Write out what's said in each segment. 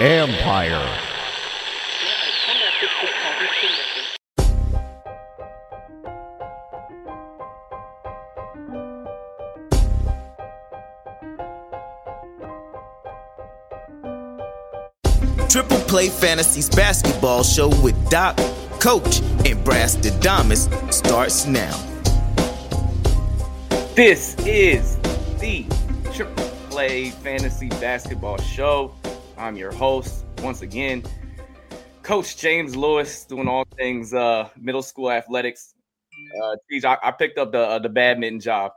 Empire. Triple Play Fantasies basketball show with Doc, Coach, and Brass Damas starts now. This is the Triple Play Fantasy Basketball Show. I'm your host once again, Coach James Lewis, doing all things uh, middle school athletics. Uh, geez, I, I picked up the uh, the badminton job.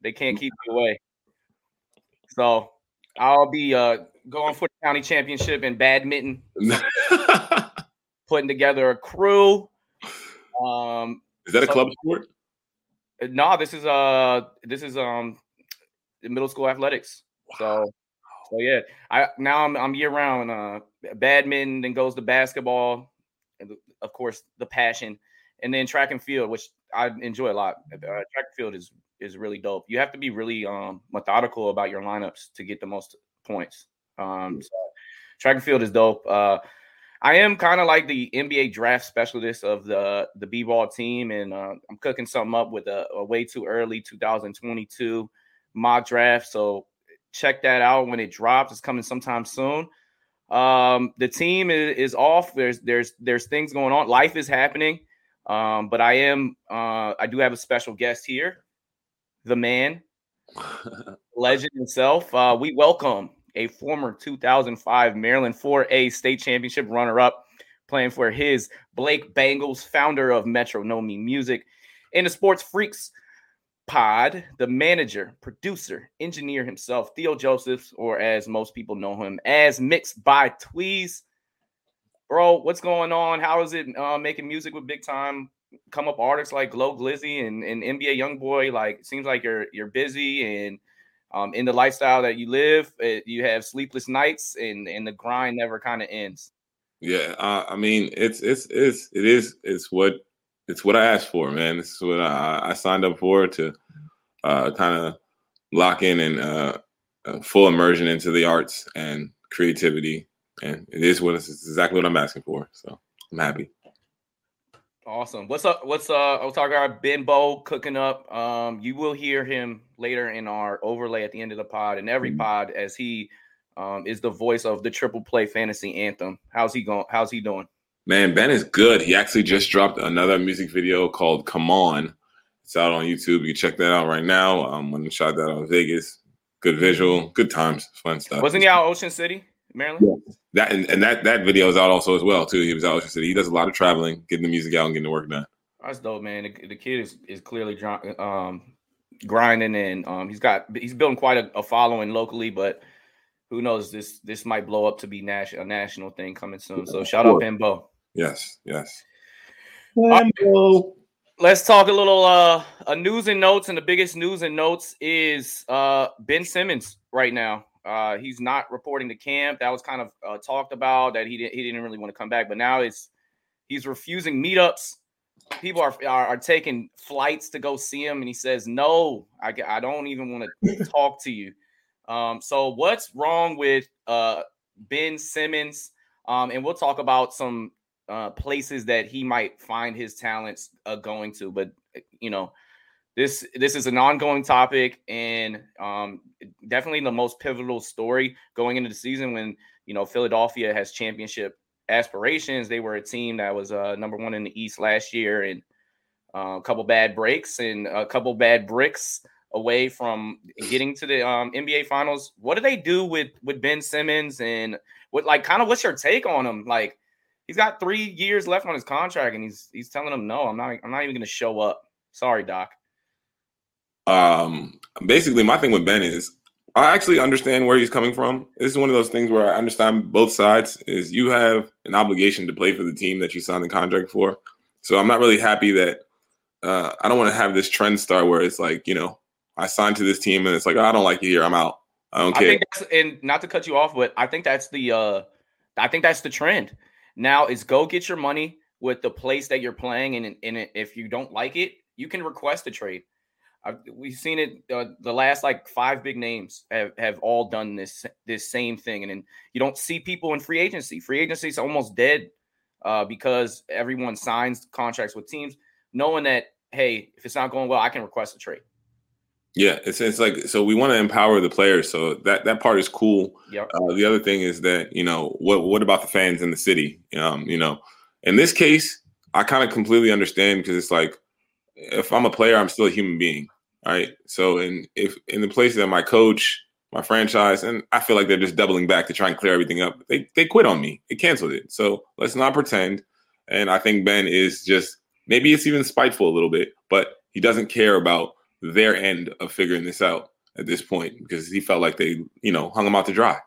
They can't keep me away, so I'll be uh, going for the county championship in badminton. putting together a crew. Um, Is that a so- club sport? No, this is uh this is um middle school athletics. So so yeah, I now I'm I'm year round uh badminton, then goes to basketball, and of course the passion, and then track and field, which I enjoy a lot. Uh, track and field is is really dope. You have to be really um methodical about your lineups to get the most points. Um so track and field is dope. Uh I am kind of like the NBA draft specialist of the the b-ball team, and uh, I'm cooking something up with a, a way too early 2022 mock draft. So check that out when it drops. It's coming sometime soon. Um, the team is, is off. There's there's there's things going on. Life is happening. Um, but I am uh, I do have a special guest here, the man, legend himself. Uh, we welcome a former 2005 Maryland 4A state championship runner up, playing for his Blake Bengals, founder of Metro Know Me Music, and the Sports Freaks pod, the manager, producer, engineer himself, Theo Josephs, or as most people know him as Mixed by Tweez. Bro, what's going on? How is it uh, making music with big time come up artists like Glow Glizzy and, and NBA Youngboy? Like, seems like you're you're busy and um, in the lifestyle that you live, it, you have sleepless nights, and and the grind never kind of ends. Yeah, uh, I mean, it's it's it's it is it's what it's what I asked for, man. This is what I, I signed up for to uh, kind of lock in and uh, full immersion into the arts and creativity, and it is what it's, exactly what I'm asking for. So I'm happy. Awesome. What's up? What's uh? I'll talk about Ben Bow cooking up. Um, you will hear him later in our overlay at the end of the pod and every pod as he um is the voice of the Triple Play Fantasy Anthem. How's he going? How's he doing? Man, Ben is good. He actually just dropped another music video called "Come On." It's out on YouTube. You can check that out right now. Um, when we shot that out in Vegas, good visual, good times, fun stuff. Wasn't he out Ocean City, Maryland? Yeah. That and, and that that video is out also as well too. He was out Ocean City. He does a lot of traveling, getting the music out and getting the work done. That's dope, man. The, the kid is is clearly um grinding and um he's got he's building quite a, a following locally, but who knows this this might blow up to be national a national thing coming soon. So shout out Ben Bow. Yes, yes. Let's talk a little uh, a news and notes, and the biggest news and notes is uh, Ben Simmons right now. Uh, he's not reporting to camp. That was kind of uh, talked about that he didn't he didn't really want to come back, but now it's he's refusing meetups. People are, are are taking flights to go see him, and he says, "No, I I don't even want to talk to you." Um, so what's wrong with uh, Ben Simmons? Um, and we'll talk about some uh, places that he might find his talents uh, going to. But uh, you know, this this is an ongoing topic and um, definitely the most pivotal story going into the season when you know Philadelphia has championship aspirations. They were a team that was uh, number one in the East last year, and uh, a couple bad breaks and a couple bad bricks away from getting to the um, NBA Finals. What do they do with with Ben Simmons and what like kind of what's your take on him? Like he's got three years left on his contract, and he's he's telling them no, I'm not I'm not even going to show up. Sorry, Doc. Um, basically, my thing with Ben is I actually understand where he's coming from. This is one of those things where I understand both sides. Is you have an obligation to play for the team that you signed the contract for. So I'm not really happy that uh, I don't want to have this trend start where it's like you know I signed to this team and it's like oh, I don't like you here. I'm out. I don't care. I think that's, and not to cut you off, but I think that's the uh, I think that's the trend. Now is go get your money with the place that you're playing, and, and if you don't like it, you can request a trade. I've, we've seen it. Uh, the last like five big names have, have all done this this same thing, and then you don't see people in free agency. Free agency is almost dead uh, because everyone signs contracts with teams, knowing that hey, if it's not going well, I can request a trade. Yeah, it's it's like so we want to empower the players, so that that part is cool. Yep. Uh, the other thing is that you know what what about the fans in the city? Um, you know, in this case, I kind of completely understand because it's like if I'm a player, I'm still a human being right? So, in if in the place that my coach, my franchise, and I feel like they're just doubling back to try and clear everything up. They they quit on me. They canceled it. So let's not pretend. And I think Ben is just maybe it's even spiteful a little bit, but he doesn't care about their end of figuring this out at this point because he felt like they, you know, hung him out to dry.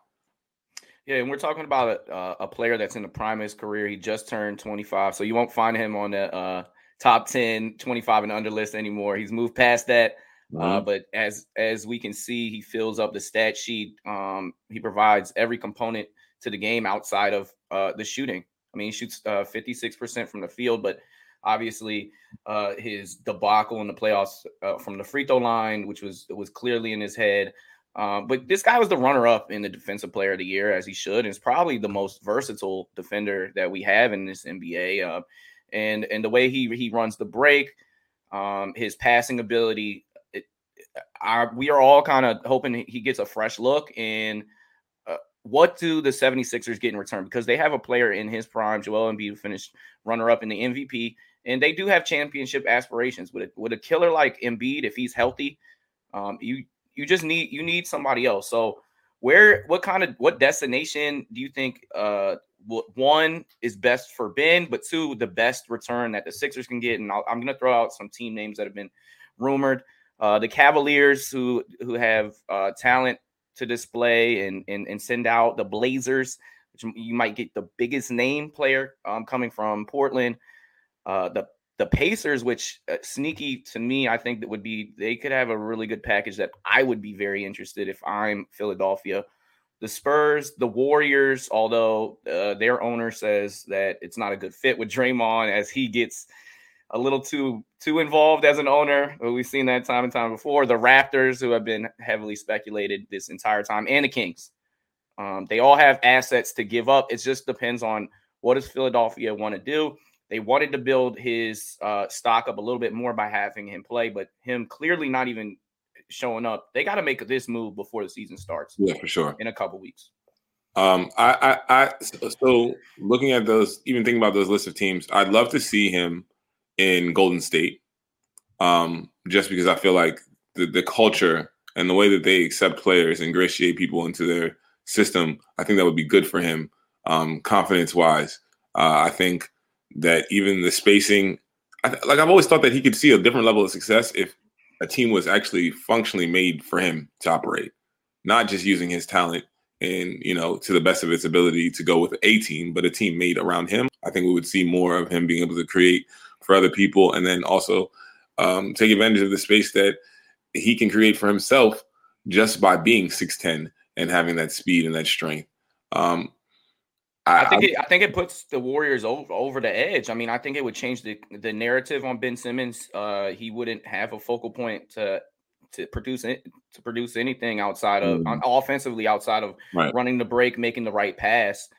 Yeah, and we're talking about a, uh, a player that's in the prime of his career. He just turned 25, so you won't find him on the uh, top 10, 25 and under list anymore. He's moved past that. Uh, mm-hmm. Uh, but as as we can see, he fills up the stat sheet. Um, he provides every component to the game outside of uh, the shooting. I mean, he shoots uh, 56% from the field, but obviously uh, his debacle in the playoffs uh, from the free throw line, which was was clearly in his head. Um, but this guy was the runner-up in the Defensive Player of the Year, as he should, and is probably the most versatile defender that we have in this NBA. Uh, and and the way he he runs the break, um, his passing ability, our, we are all kind of hoping he gets a fresh look. And uh, what do the 76ers get in return? Because they have a player in his prime, Joel Embiid, finished runner up in the MVP, and they do have championship aspirations. With a, with a killer like Embiid, if he's healthy, um, you you just need you need somebody else. So where what kind of what destination do you think uh one is best for Ben, but two the best return that the Sixers can get? And i am going to throw out some team names that have been rumored. Uh, the Cavaliers, who who have uh, talent to display and, and and send out the Blazers, which you might get the biggest name player um, coming from Portland. Uh, the the Pacers, which uh, sneaky to me, I think that would be they could have a really good package that I would be very interested if I'm Philadelphia. The Spurs, the Warriors, although uh, their owner says that it's not a good fit with Draymond as he gets a little too too involved as an owner. We've seen that time and time before. The Raptors, who have been heavily speculated this entire time, and the Kings. Um, they all have assets to give up. It just depends on what does Philadelphia want to do. They wanted to build his uh, stock up a little bit more by having him play, but him clearly not even showing up. They got to make this move before the season starts. Yeah, for sure. In a couple weeks. Um, I, I, I, so looking at those, even thinking about those list of teams, I'd love to see him in Golden State, um, just because I feel like the, the culture and the way that they accept players, ingratiate people into their system, I think that would be good for him, um, confidence wise. Uh, I think that even the spacing, I like I've always thought that he could see a different level of success if a team was actually functionally made for him to operate, not just using his talent and you know to the best of its ability to go with a team, but a team made around him. I think we would see more of him being able to create for other people, and then also um, take advantage of the space that he can create for himself just by being six ten and having that speed and that strength. Um, I, I, think it, I think it puts the Warriors over, over the edge. I mean, I think it would change the the narrative on Ben Simmons. Uh, he wouldn't have a focal point to to produce it, to produce anything outside of mm. offensively outside of right. running the break, making the right pass.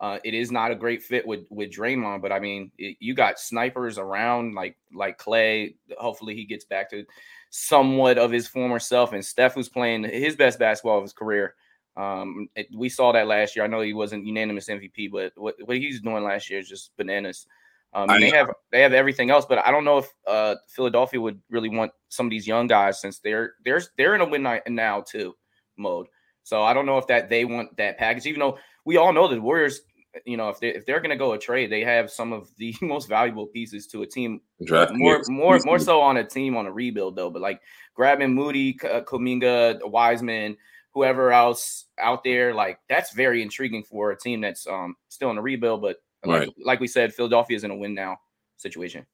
Uh, it is not a great fit with with Draymond, but I mean, it, you got snipers around like like Clay. Hopefully, he gets back to somewhat of his former self. And Steph was playing his best basketball of his career. Um, it, we saw that last year. I know he wasn't unanimous MVP, but what, what he's doing last year is just bananas. Um, they have they have everything else, but I don't know if uh, Philadelphia would really want some of these young guys since they're they're they're in a win now too mode. So I don't know if that they want that package, even though we all know the Warriors you know, if they if they're going to go a trade, they have some of the most valuable pieces to a team. Draft more picks. more more so on a team on a rebuild though. But like grabbing Moody, K- uh, Kuminga, Wiseman, whoever else out there, like that's very intriguing for a team that's um still in a rebuild. But like, Right. like we said, Philadelphia is in a win now situation.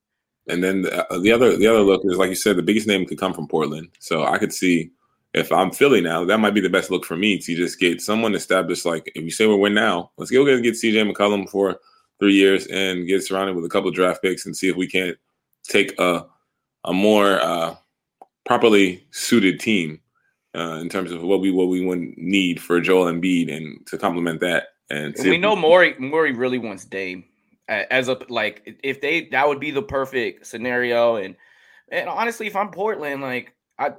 And then the, uh, the other the other look is like you said, the biggest name could come from Portland. So I could see if I'm Philly now, that might be the best look for me to just get someone established. Like if you say we're win now, let's go get get CJ McCollum for three years and get surrounded with a couple of draft picks and see if we can't take a a more uh, properly suited team uh, in terms of what we what we would need for Joel Embiid and to complement that. And we know Morey Morey really wants Dame as a like if they that would be the perfect scenario. And and honestly, if I'm Portland, like I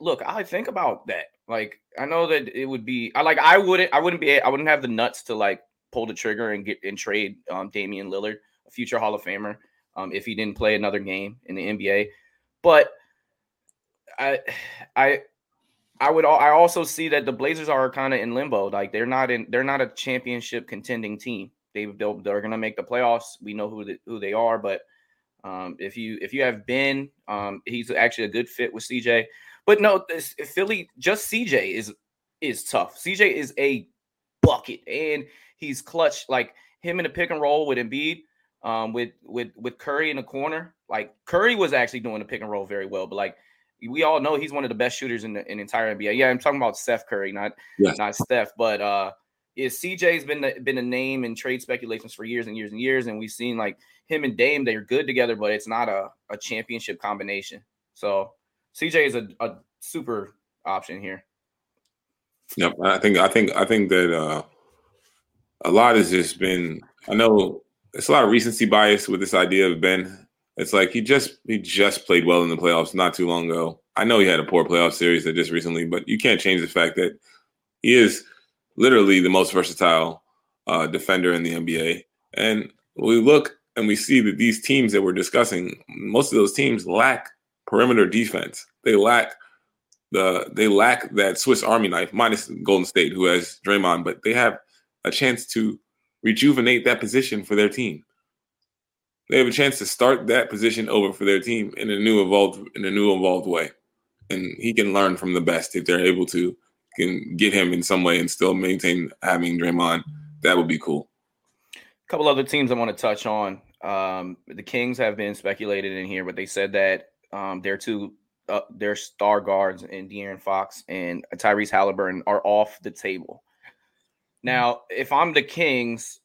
look, I think about that. Like I know that it would be I like I wouldn't I wouldn't be I wouldn't have the nuts to like pull the trigger and get and trade um Damian Lillard, a future Hall of Famer, um, if he didn't play another game in the NBA. But I I I would I also see that the Blazers are kind of in limbo. Like they're not in they're not a championship contending team. They they'll, they're going to make the playoffs. We know who the, who they are, but um, if you if you have Ben, um, he's actually a good fit with CJ. But no, this, Philly just CJ is is tough. CJ is a bucket and he's clutch. Like him in the pick and roll with Embiid, um, with with with Curry in the corner. Like Curry was actually doing the pick and roll very well, but like we all know he's one of the best shooters in the in entire NBA. Yeah, I'm talking about Steph Curry, not Yes. not Steph, but uh is CJ's been the, been a name in trade speculations for years and years and years, and we've seen like him and Dame, they're good together, but it's not a, a championship combination. So CJ is a, a super option here. Yep, I think I think I think that uh, a lot has just been. I know it's a lot of recency bias with this idea of Ben. It's like he just he just played well in the playoffs not too long ago. I know he had a poor playoff series that just recently, but you can't change the fact that he is literally the most versatile uh, defender in the NBA. And we look and we see that these teams that we're discussing, most of those teams lack perimeter defense. They lack the they lack that Swiss Army knife, minus Golden State, who has Draymond, but they have a chance to rejuvenate that position for their team. They have a chance to start that position over for their team in a new evolved in a new evolved way, and he can learn from the best if they're able to can get him in some way and still maintain having Draymond. That would be cool. A couple other teams I want to touch on. Um, the Kings have been speculated in here, but they said that um, their two uh, their star guards and De'Aaron Fox and Tyrese Halliburton are off the table. Now, if I'm the Kings,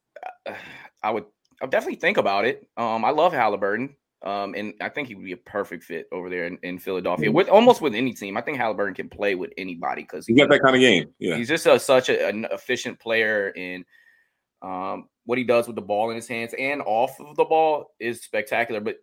uh, I would I would definitely think about it. Um, I love Halliburton, um, and I think he would be a perfect fit over there in, in Philadelphia Mhm. with almost with any team. I think Halliburton can play with anybody because He got that kind of game. Yeah. He's just a, such a, an efficient player, and um, what he does with the ball in his hands and off of the ball is spectacular. But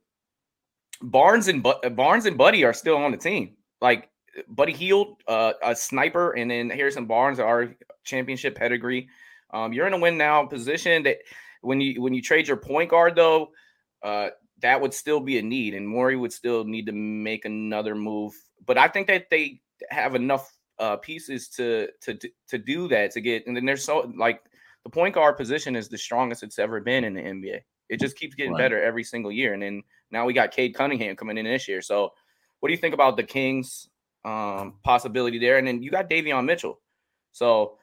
Barnes and Bu- Barnes and Buddy are still on the team. Like Buddy Hield, uh, a sniper, and then Harrison Barnes are championship pedigree. Um, you're in a win now position that when you when you trade your point guard though, uh, that would still be a need, and Morey would still need to make another move. But I think that they have enough uh, pieces to to to do that to get, and then there's so like the point guard position is the strongest it's ever been in the NBA. It just keeps getting Right. better every single year, and then now we got Cade Cunningham coming in this year. So, what do you think about the Kings' um, possibility there? And then you got Davion Mitchell. So,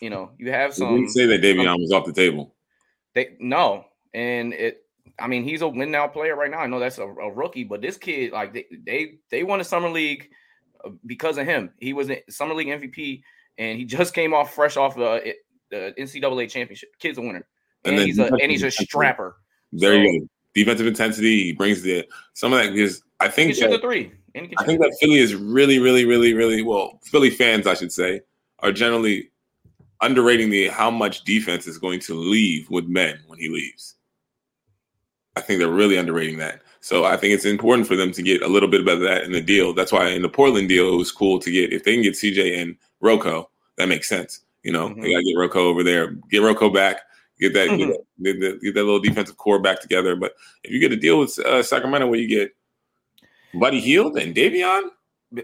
you know, you have some. didn't say that Davion was off the table. They no, and it. I mean, he's a win now player right now. I know that's a, a rookie, but this kid, like they they they won a summer league uh, because of him. He was a summer league MVP, and he just came off fresh off the, the NCAA championship. Kid's a winner, And and, he's a and he's a strapper. There So- you go. Defensive intensity. He brings the some of that because I think that, the three. And he can I think that Philly is really, really, really, really well. Philly fans, I should say, are generally underrating the how much defense is going to leave with men when he leaves. I think they're really underrating that. So I think it's important for them to get a little bit of that in the deal. That's why in the Portland deal, it was cool to get if they can get CJ and Rocco, that makes sense. You know, Mhm. they gotta get Rocco over there, get Rocco back, get that, get, that get, that get that little defensive core back together. But if you get a deal with uh, Sacramento where you get Buddy Hield and Davion,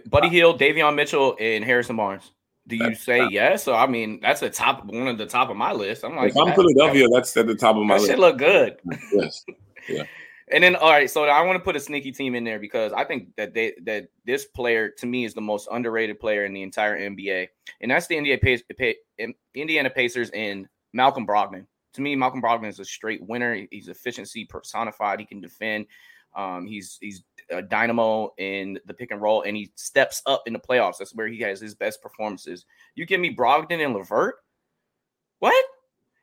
Buddy Hield, Davion Mitchell, and Harrison Barnes. Do you say yes? So I mean, that's the top one of the top of my list. I'm like, if I'm Philadelphia, that's at the top of my that list. Should look good. Yes. Yeah. And then all right, so I want to put a sneaky team in there because I think that they that this player to me is the most underrated player in the entire NBA, and that's the Indiana Pacers, Indiana Pacers and Malcolm Brogdon. To me, Malcolm Brogdon is a straight winner. He's efficiency personified. He can defend. Um, he's he's a dynamo in the pick and roll, and he steps up in the playoffs. That's where he has his best performances. You give me Brogdon and LeVert, what?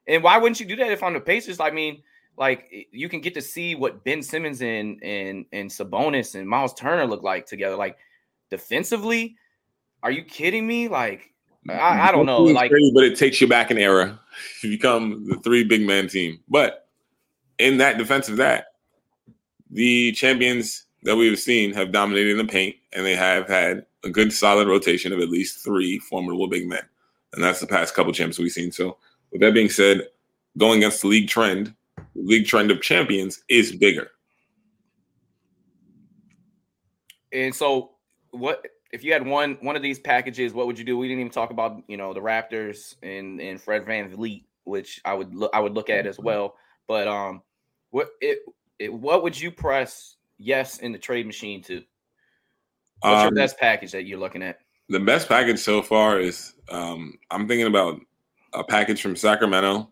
And why wouldn't you do that if I'm the Pacers? I mean, like you can get to see what Ben Simmons and and and Sabonis and Miles Turner look like together. Like defensively, are you kidding me? Like I, I don't know. Like, crazy, but it takes you back an era. You become the three big man team. But in that defense of that, the champions that we've seen have dominated in the paint, and they have had a good solid rotation of at least three formidable big men. And that's the past couple champs we've seen. So, with that being said, going against the league trend, the league trend of champions is bigger. And so, what if you had one one of these packages? What would you do? We didn't even talk about you know the Raptors and and Fred VanVleet, which I would look I would look at as well. But um, what it, it what would you press yes in the trade machine too. What's um, your best package that you're looking at? The best package so far is um, I'm thinking about a package from Sacramento.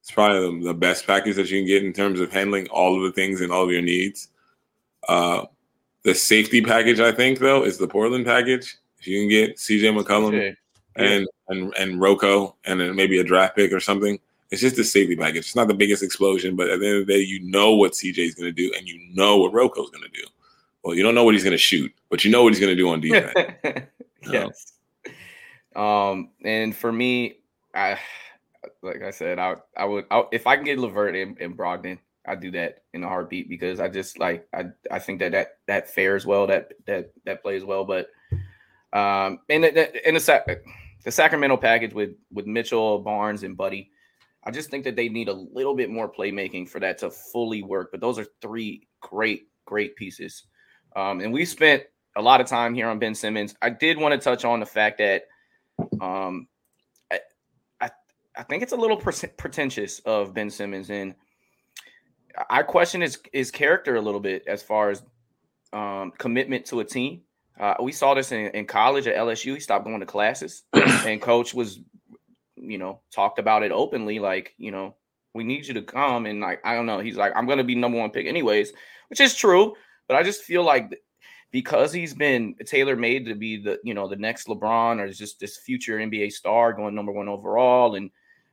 It's probably the, the, best package that you can get in terms of handling all of the things and all of your needs. Uh, the safety package, I think, though, is the Portland package. If you can get CJ McCollum okay. and and and Rocco and then maybe a draft pick or something, it's just a safety package. It's not the biggest explosion, but at the end of the day, you know what CJ is going to do, and you know what Rocco's going to do. Well, you don't know what he's going to shoot, but you know what he's going to do on defense. yes. Um, and for me, I like I said, I I would I, if I can get LeVert and, and Brogdon, I'd do that in a heartbeat because I just like I I think that that that fares well, that that that plays well, but um, and the, in the the Sacramento package with with Mitchell, Barnes, and Buddy, I just think that they need a little bit more playmaking for that to fully work. But those are three great, great pieces. Um, and we spent a lot of time here on Ben Simmons. I did want to touch on the fact that um, I, I, I think it's a little pretentious of Ben Simmons, and I question his his character a little bit as far as um, commitment to a team. Uh, we saw this in, in college at LSU. He stopped going to classes, and coach was you know, talked about it openly. Like, you know, we need you to come. And like, I don't know. He's like, I'm to be number one pick anyways, which is true. But I just feel like because he's been tailor made to be the, you know, the next LeBron or just this future NBA star going number one overall. And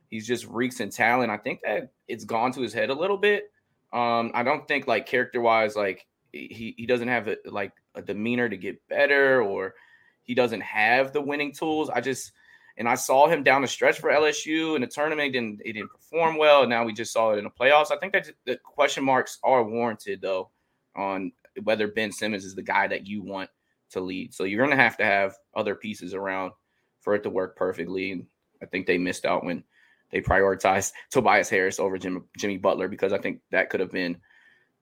he's just reeks in talent. I think that it's gone to his head a little bit. Um, I don't think like character wise, like he, he doesn't have a, like a demeanor to get better or he doesn't have the winning tools. I just, and I saw him down the stretch for LSU in the tournament. Didn't he didn't perform well. And now we just saw it in the playoffs. I think that the question marks are warranted though on whether Ben Simmons is the guy that you want to lead. So you're gonna have to have other pieces around for it to work perfectly. And I think they missed out when they prioritized Tobias Harris over Jimmy, Jimmy Butler because I think that could have been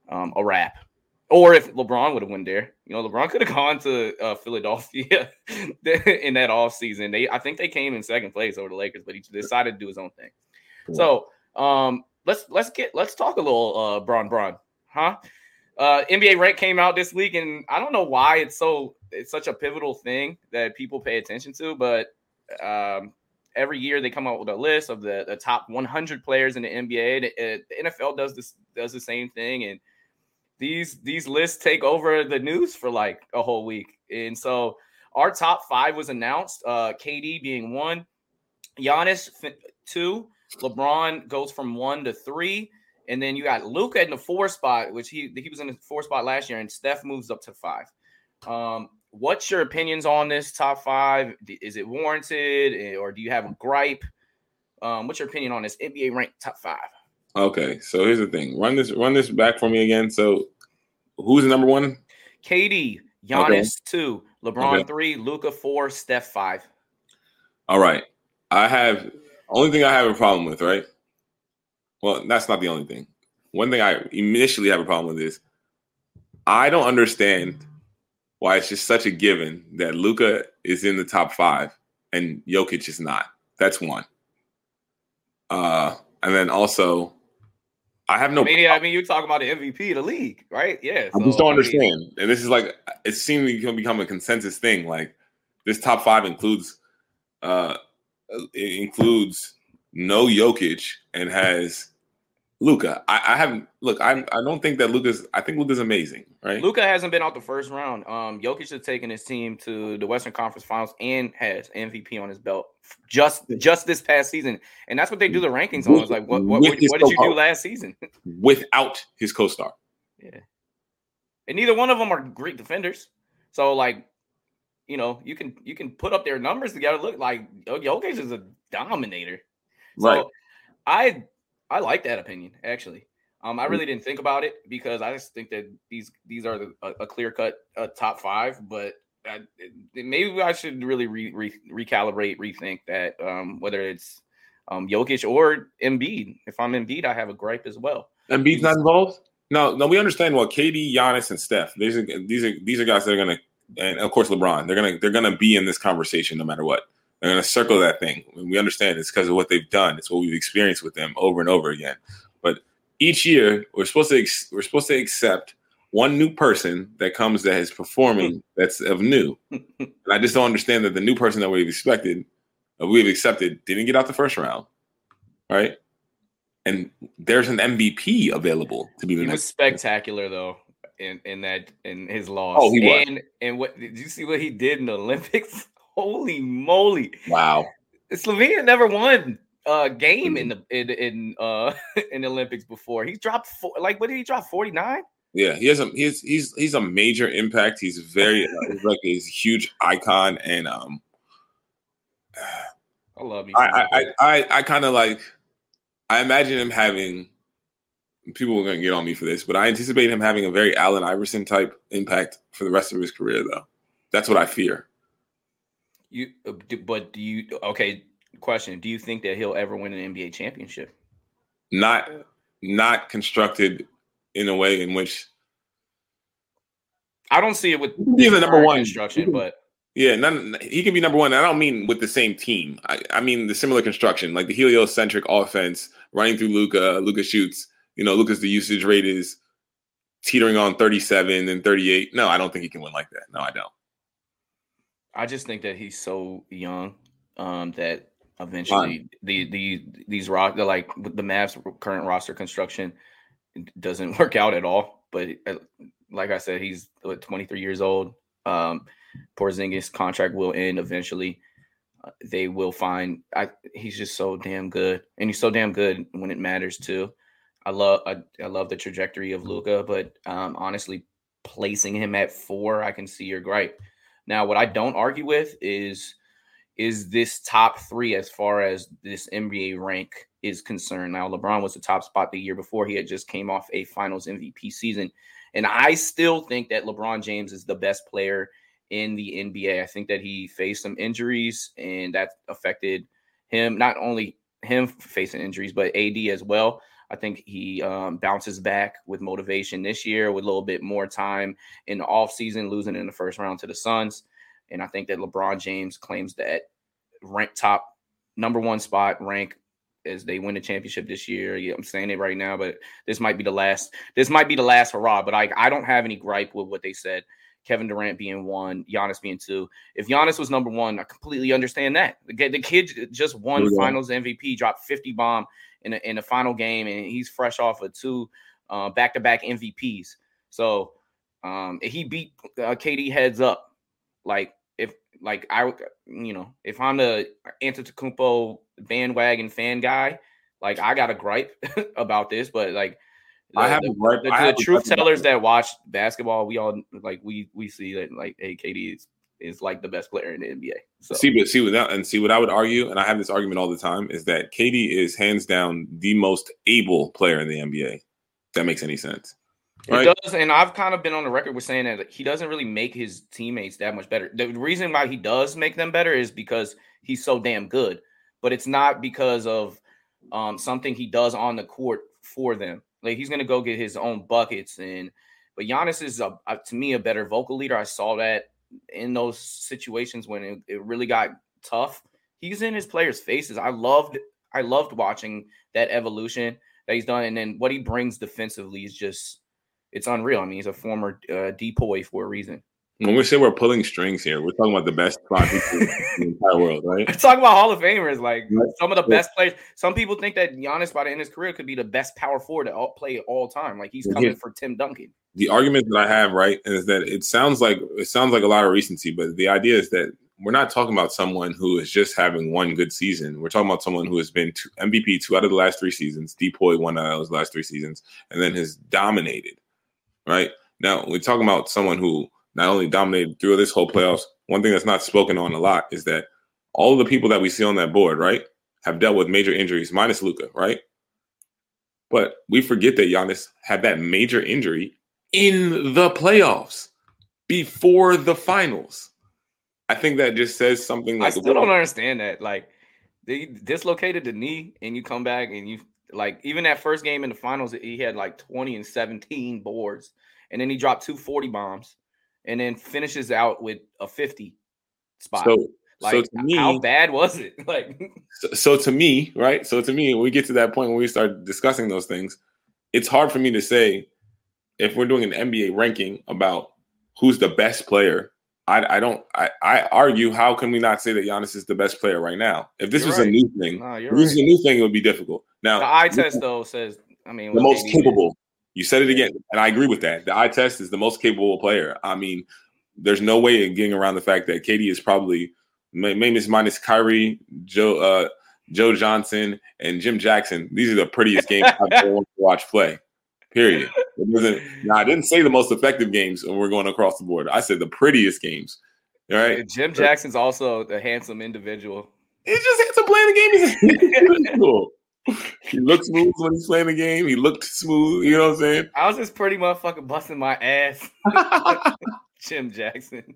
um, a wrap or if LeBron would have went there, you know, LeBron could have gone to uh, Philadelphia in that off season. They, I think they came in second place over the Lakers, but he decided to do his own thing. Cool. So um, let's let's get let's talk a little uh, Bron Bron, huh? Uh, NBA rank came out this week, and I don't know why it's so it's such a pivotal thing that people pay attention to, but um, every year they come out with a list of the, the top 100 players in the NBA. The, the NFL does this does the same thing, and these these lists take over the news for like a whole week. And so our top five was announced. Uh, KD being one, Giannis two, LeBron goes from one to three, and then you got Luka in the four spot, which he he was in the four spot last year, and Steph moves up to five. Um, what's your opinions on this top five? Is it warranted, eh, or do you have a gripe? Um, what's your opinion on this NBA ranked top five? Okay, so here's the thing. Run this run this back for me again. So who's number one? KD, Giannis okay. two, LeBron okay. three, Luka four, Steph five. All right. I have only thing I have a problem with, right? Well, that's not the only thing. One thing I initially have a problem with is I don't understand why it's just such a given that Luka is in the top five and Jokic is not. That's one. Uh, and then also, I have no. I mean, I mean, you're talking about the MVP of the league, right? Yeah. So, I just don't I understand, mean, and this is like it seems to become a consensus thing. Like this top five includes, uh, it includes no Jokic and has Luka. I, I haven't look. I I don't think that Luka's. I think Luka's amazing, right? Luka hasn't been out the first round. Um, Jokic has taken his team to the Western Conference Finals and has MVP on his belt just just this past season, and that's what they do the rankings on. It's like what what, what, what did you do last season without his co-star? Yeah, and neither one of them are great defenders. So like, you know, you can you can put up their numbers together. Look like Jokic is a dominator. So right. I I like that opinion actually. Um, I mm. really didn't think about it because I just think that these these are the, a, a clear cut uh, top five. But I, maybe I should really re, re, recalibrate, rethink that um, whether it's um, Jokic or Embiid. If I'm Embiid, I have a gripe as well. Embiid's not involved. No, no, we understand. Well, KD, Giannis, and Steph. These are these are these are guys that are gonna, and of course LeBron. They're gonna they're gonna be in this conversation no matter what. They're going to circle that thing. We understand it's because of what they've done. It's what we've experienced with them over and over again. But each year, we're supposed to ex- we're supposed to accept one new person that comes that is performing that's of new. and I just don't understand that the new person that we've expected, uh, we've accepted, didn't get out the first round, right? And there's an MVP available to be the he next. was spectacular though in in that in his loss. Oh, he was. And and what did you see what he did in the Olympics? Holy moly! Wow. Slovenia never won a game in the in in uh in the Olympics before. He dropped four, like what did he drop? Forty nine. Yeah, he has a he's he's he's a major impact. He's very uh, he's like a huge icon, and um, I love you. I I I, I kind of like. I imagine him having. People are going to get on me for this, but I anticipate him having a very Allen Iverson type impact for the rest of his career, though. That's what I fear. You, uh, but do you? Okay, question: Do you think that he'll ever win an NBA championship? Not, not constructed in a way in which I don't see it with he's the number one construction, but yeah, none, he can be number one. I don't mean with the same team. I, I mean the similar construction, like the heliocentric offense, running through Luka. Luka shoots. You know, Luka's the usage rate is teetering on 37 and 38. No, I don't think he can win like that. No, I don't. I just think that he's so young um, that eventually Fine. the the these rock the like the Mavs current roster construction doesn't work out at all. But uh, like I said, he's what, 23 years old. Um, Porzingis contract will end eventually. Uh, they will find. I he's just so damn good, and he's so damn good when it matters too. I love I, I love the trajectory of Luka, but um, honestly, placing him at four, I can see your gripe. Now, what I don't argue with is is this top three as far as this NBA rank is concerned. Now, LeBron was the top spot the year before. He had just came off a Finals MVP season, and I still think that LeBron James is the best player in the NBA. I think that he faced some injuries, and that affected him. Not only him facing injuries, but AD as well. I think he um, bounces back with motivation this year with a little bit more time in the offseason, losing in the first round to the Suns. And I think that LeBron James claims that rank top number one spot rank as they win the championship this year. Yeah, I'm saying it right now, but this might be the last. This might be the last hurrah. But I, I don't have any gripe with what they said. Kevin Durant being one, Giannis being two. If Giannis was number one, I completely understand that. The, the kid just won Finals MVP, dropped 50 bomb in a, in the final game, and he's fresh off of two back to back MVPs. So um, he beat uh, KD heads up. Like if like I you know if I'm the Antetokounmpo bandwagon fan guy, like I got a gripe about this, but like. The, I have the, gripe. the, the truth tellers that watch basketball, we all like we we see that like hey KD is is like the best player in the NBA. So see, but see without and see what I would argue, and I have this argument all the time, is that KD is hands down the most able player in the NBA. If that makes any sense. Right? It does, and I've kind of been on the record with saying that he doesn't really make his teammates that much better. The reason why he does make them better is because he's so damn good, but it's not because of um, something he does on the court for them. Like he's gonna go get his own buckets, and but Giannis is a, a, to me a better vocal leader. I saw that in those situations when it, it really got tough. He's in his players' faces. I loved I loved watching that evolution that he's done, and then what he brings defensively is just it's unreal. I mean, he's a former uh, depoy for a reason. When we say we're pulling strings here, we're talking about the best spot in the entire world, right? Talk about Hall of Famers, like right. some of the best players. Some people think that Giannis, by the end of his career, could be the best power forward to all, play all time. Like he's coming yeah. for Tim Duncan. The argument that I have, right, is that it sounds like it sounds like a lot of recency, but the idea is that we're not talking about someone who is just having one good season. We're talking about someone who has been two, MVP two out of the last three seasons, Depoy one out of those last three seasons, and then has dominated. Right now, we're talking about someone who not only dominated through this whole playoffs. One thing that's not spoken on a lot is that all the people that we see on that board, right, have dealt with major injuries, minus Luka, right? But we forget that Giannis had that major injury in the playoffs before the finals. I think that just says something like I still don't understand that. Like they dislocated the knee and you come back and you like even that first game in the finals, he had like 20 and 17 boards, and then he dropped two 40 bombs and then finishes out with a 50 spot. So, like, so to me, how bad was it? Like, so, so, to me, right? So to me, when we get to that point when we start discussing those things, it's hard for me to say if we're doing an NBA ranking about who's the best player. I, I don't. I, I argue. How can we not say that Giannis is the best player right now? If this you're was right. a new thing, no, if this right. a new thing, it would be difficult. Now, the eye test though says, I mean, the most capable. You said it again, and I agree with that. The eye test is the most capable player. I mean, there's no way of getting around the fact that KD is probably maybe minus Kyrie, Joe, uh, Joe Johnson, and Jim Jackson. These are the prettiest games I've ever to watch play. Period. now, I didn't say the most effective games when we're going across the board. I said the prettiest games. All right. Jim Jackson's also a handsome individual. He's just handsome playing the game. He's he looked smooth when he's playing the game. He looked smooth. You know what I'm saying? I was just pretty motherfucking busting my ass. Jim Jackson.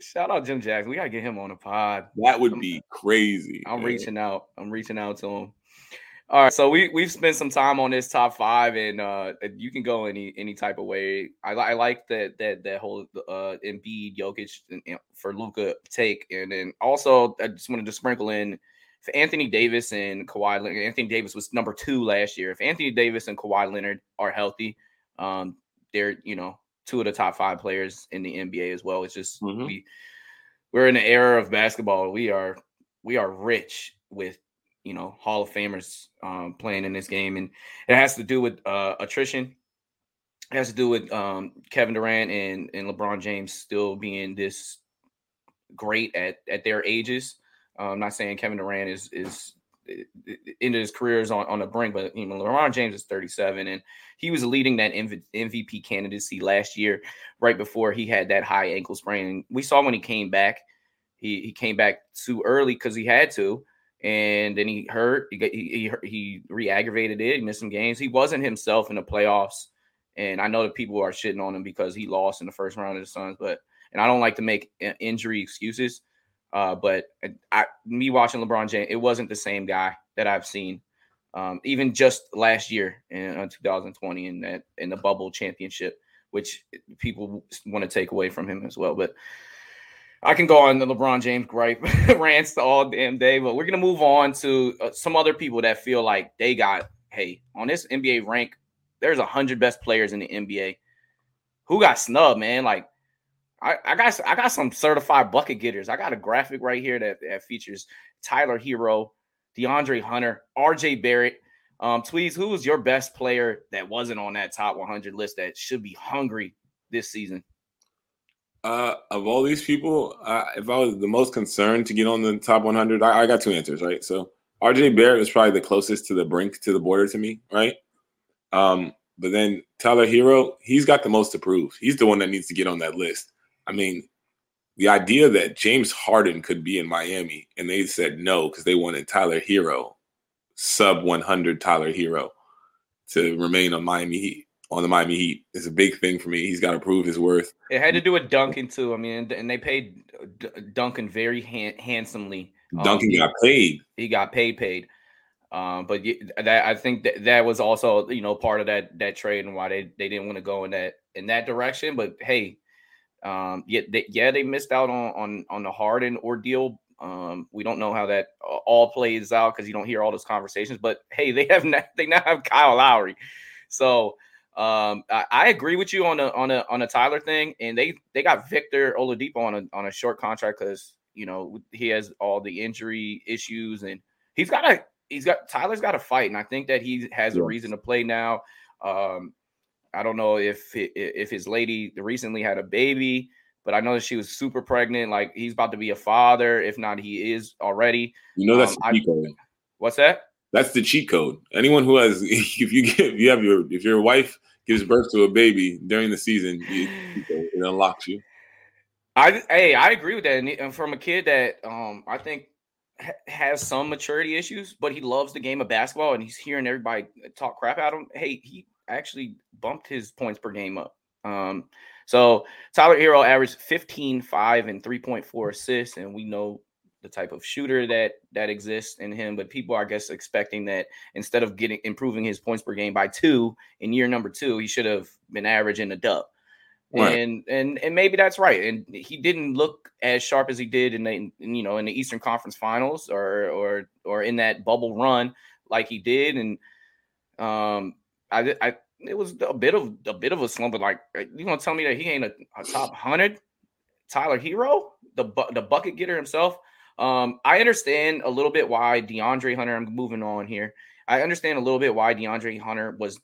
Shout out Jim Jackson. We gotta get him on the pod. That would be crazy. I'm man. reaching out. I'm reaching out to him. All right, so we we've spent some time on this top five, and uh, you can go any any type of way. I, I like that that that whole uh Embiid, Jokic, and, and for Luka take, and then also I just wanted to sprinkle in if Anthony Davis and Kawhi Leonard, Anthony Davis was number two last year. If Anthony Davis and Kawhi Leonard are healthy, um, they're you know two of the top five players in the NBA as well. It's just mm-hmm. we we're in the era of basketball. We are we are rich with you know Hall of Famers um, playing in this game, and it has to do with uh, attrition. It has to do with um, Kevin Durant and and LeBron James still being this great at at their ages. Uh, I'm not saying Kevin Durant is is into his career is on, on the brink, but you know, LeBron James is 37 and he was leading that MVP candidacy last year, right before he had that high ankle sprain. And we saw when he came back, he, he came back too early because he had to, and then he hurt. He, he he re-aggravated it. Missed some games. He wasn't himself in the playoffs, and I know that people are shitting on him because he lost in the first round of the Suns. But and I don't like to make injury excuses uh, but I, me watching LeBron James, it wasn't the same guy that I've seen, um, even just last year in uh, 2020 in that in the bubble championship, which people want to take away from him as well. But I can go on the LeBron James gripe rants all damn day, but we're gonna move on to uh, some other people that feel like they got hey on this NBA rank. There's a hundred best players in the NBA. Who got snubbed, man? Like I, I got I got some certified bucket getters. I got a graphic right here that, that features Tyler Herro, DeAndre Hunter, RJ Barrett. Um, Tweez, who was your best player that wasn't on that top 100 list that should be hungry this season? Uh, of all these people, uh, if I was the most concerned to get on the top 100, I, I got two answers, right? So RJ Barrett was probably the closest to the brink to the border to me, right? Um, but then Tyler Herro, he's got the most to prove. He's the one that needs to get on that list. I mean, the idea that James Harden could be in Miami and they said no because they wanted Tyler Herro, sub 100 Tyler Herro, to remain on Miami Heat on the Miami Heat is a big thing for me. He's got to prove his worth. It had to do with Duncan too. I mean, and they paid Duncan very ha- handsomely. Um, Duncan um, got paid. He got paid, paid. Um, but that I think that that was also you know part of that that trade and why they they didn't want to go in that in that direction. But hey, um, yeah, they, yeah, they missed out on on on the Harden ordeal Um, we don't know how that all plays out because you don't hear all those conversations. But hey, they have they now have Kyle Lowry, so um, I, I, agree with you on a on a on a Tyler thing, and they they got Victor Oladipo on a on a short contract because you know he has all the injury issues and he's got a he's got Tyler's got a fight, and I think that he has a reason to play now. Um, I don't know if if his lady recently had a baby, but I know that she was super pregnant. Like he's about to be a father. If not, he is already. You know that's um, cheat code. What's that? That's the cheat code. Anyone who has, if you give, if you have your, if your wife gives birth to a baby during the season, you, it unlocks you. I hey, I agree with that. And from a kid that um I think has some maturity issues, but he loves the game of basketball and he's hearing everybody talk crap at him. Hey, he actually bumped his points per game up. Um, so Tyler Herro averaged 15, 5, and 3.4 assists, and we know the type of shooter that that exists in him. But people are, I guess, expecting that instead of getting improving his points per game by two in year number two, he should have been averaging a dub. Right. And and and maybe that's right. And he didn't look as sharp as he did in the in, you know in the Eastern Conference Finals or or or in that bubble run like he did. And um, I I it was a bit of a bit of a slump. But like you gonna tell me that he ain't a, a top hundred Tyler Herro, the bu- the bucket getter himself. Um, I understand a little bit why DeAndre Hunter. I'm moving on here. I understand a little bit why DeAndre Hunter was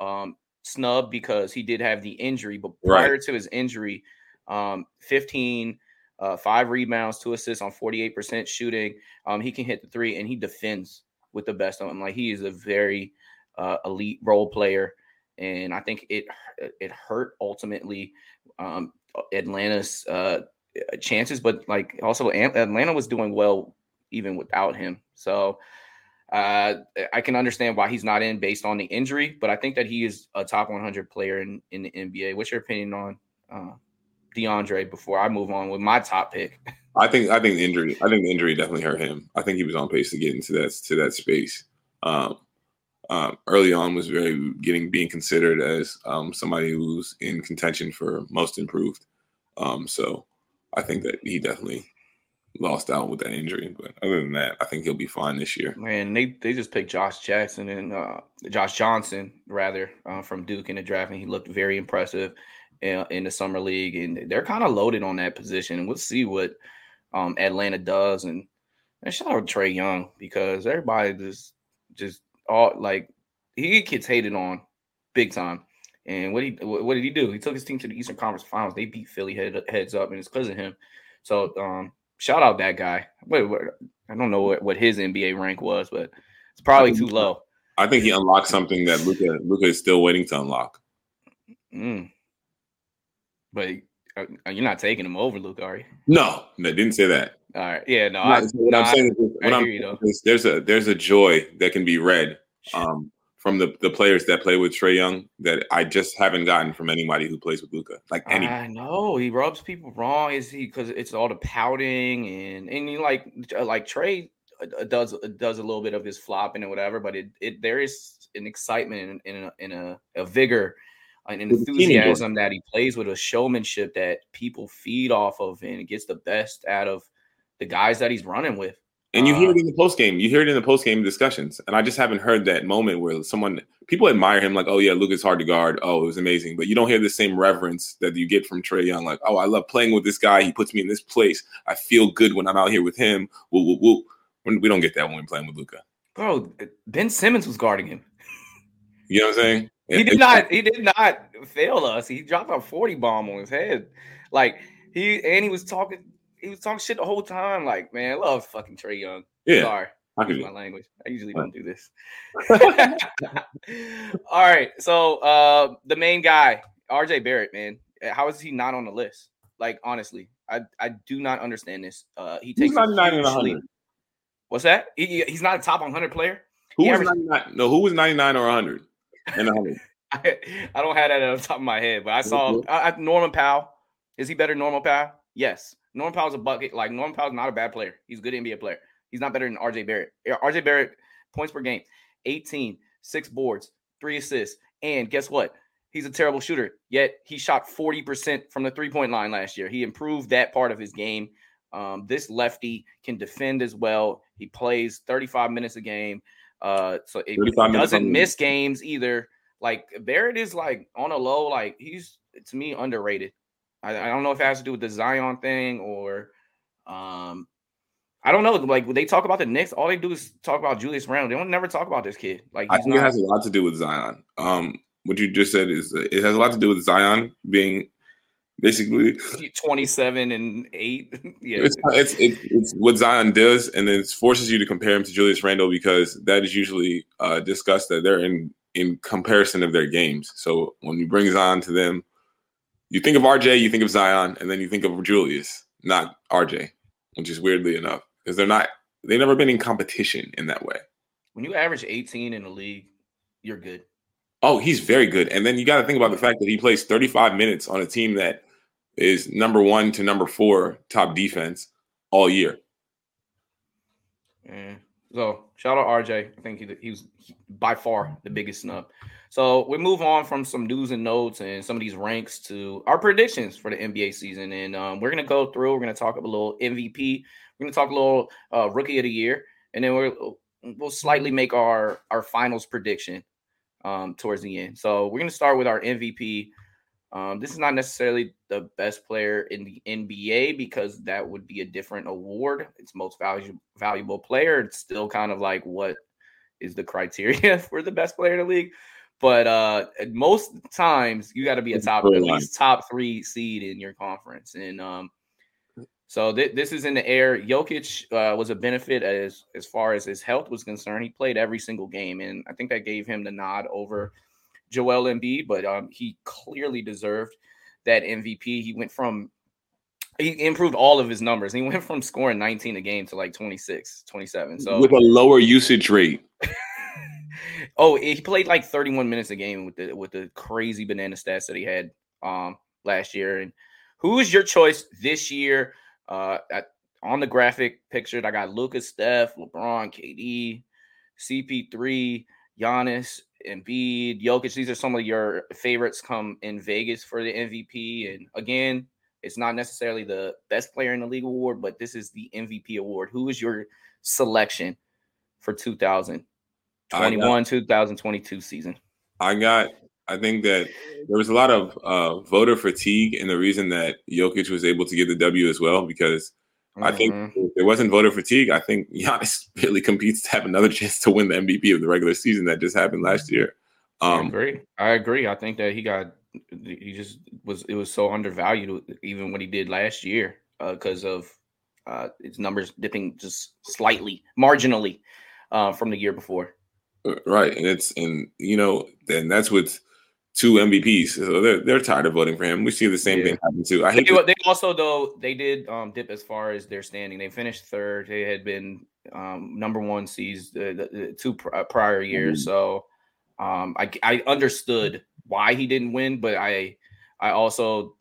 um snubbed because he did have the injury, but prior right. to his injury, um, 15, uh, five rebounds, two assists on 48% shooting. Um, he can hit the three and he defends with the best of them. Like he is a very uh, elite role player. And I think it it hurt ultimately um, Atlanta's uh, chances, but like also Atlanta was doing well even without him. So uh, I can understand why he's not in based on the injury, but I think that he is a top 100 player in, in the NBA. What's your opinion on uh, DeAndre before I move on with my top pick? I think I think the injury I think the injury definitely hurt him. I think he was on pace to get into that to that space. Um, um, early on was very getting being considered as um, somebody who's in contention for most improved. Um, so I think that he definitely lost out with that injury. But other than that, I think he'll be fine this year. Man, they they just picked Josh Jackson and uh, Josh Johnson rather uh, from Duke in the draft, and he looked very impressive in, in the summer league. And they're kind of loaded on that position. And we'll see what um, Atlanta does. And, and shout out Trae Young because everybody just just all like he gets hated on big time. And what he what did he do? He took his team to the Eastern Conference Finals. They beat Philly head, heads up, and it's because of him. So um, shout out that guy. Wait, wait, I don't know what, what his NBA rank was, but it's probably too low. I think he unlocked something that Luka Luka is still waiting to unlock. Mm. But you're not taking him over, Luke, are you? No, no, didn't say that. All right, yeah, no. I, what no, I'm saying is, what I'm, is there's a there's a joy that can be read um, from the, the players that play with Trae Young that I just haven't gotten from anybody who plays with Luka. Like any, I know he rubs people wrong. Is he because it's all the pouting and and you like uh, like Trae uh, does uh, does a little bit of his flopping and whatever, but it, it there is an excitement and, a, and a, a vigor, an enthusiasm that he plays with a showmanship that people feed off of and gets the best out of the guys that he's running with. And you hear it uh, in the post game. You hear it in the post game discussions. And I just haven't heard that moment where someone people admire him, like, oh yeah, Luka's hard to guard. Oh, it was amazing. But you don't hear the same reverence that you get from Trae Young, like, oh, I love playing with this guy. He puts me in this place. I feel good when I'm out here with him. Woo, woo, woo. We don't get that when we're playing with Luka. Bro, Ben Simmons was guarding him. You know what I'm saying? He did not. He did not fail us. He dropped a forty bomb on his head. Like he and he was talking he was talking shit the whole time. Like, man, I love fucking Trae Young. Yeah. Sorry. I use my language. I usually don't do this. All right. So uh the main guy, RJ Barrett, man. How is he not on the list? Like, honestly, I I do not understand this. Uh he takes 99 and 100. What's that? He, he's not a top 100 player. Who he was 99? No, who was 99 or 100 and 100? I, I don't have that on the top of my head, but I saw I, Norman Powell. Is he better than Norman Powell? Yes. Norman Powell's a bucket. Like Norman Powell's not a bad player. He's a good NBA player. He's not better than RJ Barrett. RJ Barrett points per game, 18, six boards, three assists. And guess what? He's a terrible shooter. Yet he shot 40% from the three-point line last year. He improved that part of his game. Um, this lefty can defend as well. He plays 35 minutes a game. Uh, so it, doesn't miss games either. Like Barrett is like on a low, like he's to me underrated. I, I don't know if it has to do with the Zion thing or um I don't know. Like they talk about the Knicks, all they do is talk about Julius Randle. They don't never talk about this kid. Like I think not, it has a lot to do with Zion. Um, what you just said is it has a lot to do with Zion being basically. 27 and 8 yeah. It's, it's, it's, it's, what zion does and then it forces you to compare him to julius randle because that is usually uh, discussed that they're in in comparison of their games. So when you bring zion to them you think of rj you think of zion and then you think of julius not rj which is weirdly enough because they're not they've never been in competition in that way. When you average 18 in the league you're good. Oh, he's very good. And then you got to think about the fact that he plays 35 minutes on a team that is number one to number four top defense all year. Yeah. So shout out RJ. I think he, he was by far the biggest snub. So we move on from some news and notes and some of these ranks to our predictions for the NBA season. And um, we're gonna go through. We're gonna talk a little MVP. We're gonna talk a little uh, rookie of the year, and then we're we'll slightly make our our finals prediction um, towards the end. So we're gonna start with our MVP. Um, this is not necessarily the best player in the NBA because that would be a different award. It's most valuable valuable player. It's still kind of like what is the criteria for the best player in the league. But uh most times you got to be a top at least top three seed in your conference. And um so th- this is in the air. Jokic uh, was a benefit as as far as his health was concerned. He played every single game, and I think that gave him the nod over Joel Embiid, but um, he clearly deserved that MVP. He went from he improved all of his numbers. He went from scoring 19 a game to like 26, 27. So with a lower usage rate. oh, he played like 31 minutes a game with the with the crazy banana stats that he had um last year. And who is your choice this year? Uh on the graphic picture, I got Lucas, Steph, LeBron, KD, CP3, Giannis, Embiid, Jokic, these are some of your favorites come in Vegas for the MVP. And again, it's not necessarily the best player in the league award, but this is the MVP award. Who is your selection for 2021 2022 season? I got, I think that there was a lot of uh, voter fatigue, and the reason that Jokic was able to get the W as well, because Mm-hmm. I think mm-hmm. if there wasn't voter fatigue, I think Giannis really competes to have another chance to win the MVP of the regular season that just happened last year. Um, I agree. I agree. I think that he got he just was it was so undervalued even what he did last year because uh, of uh, his numbers dipping just slightly, marginally uh, from the year before. Uh, right, and it's and you know, and that's with two MVPs. So they're they're tired of voting for him. We see the same yeah. thing happen too. I hate they, they, also though they did um, dip as far as their standing. They finished third. They had been um, number one seeds the, the, the two pr- uh, prior years. Mm-hmm. So um, I I understood why he didn't win, but I I also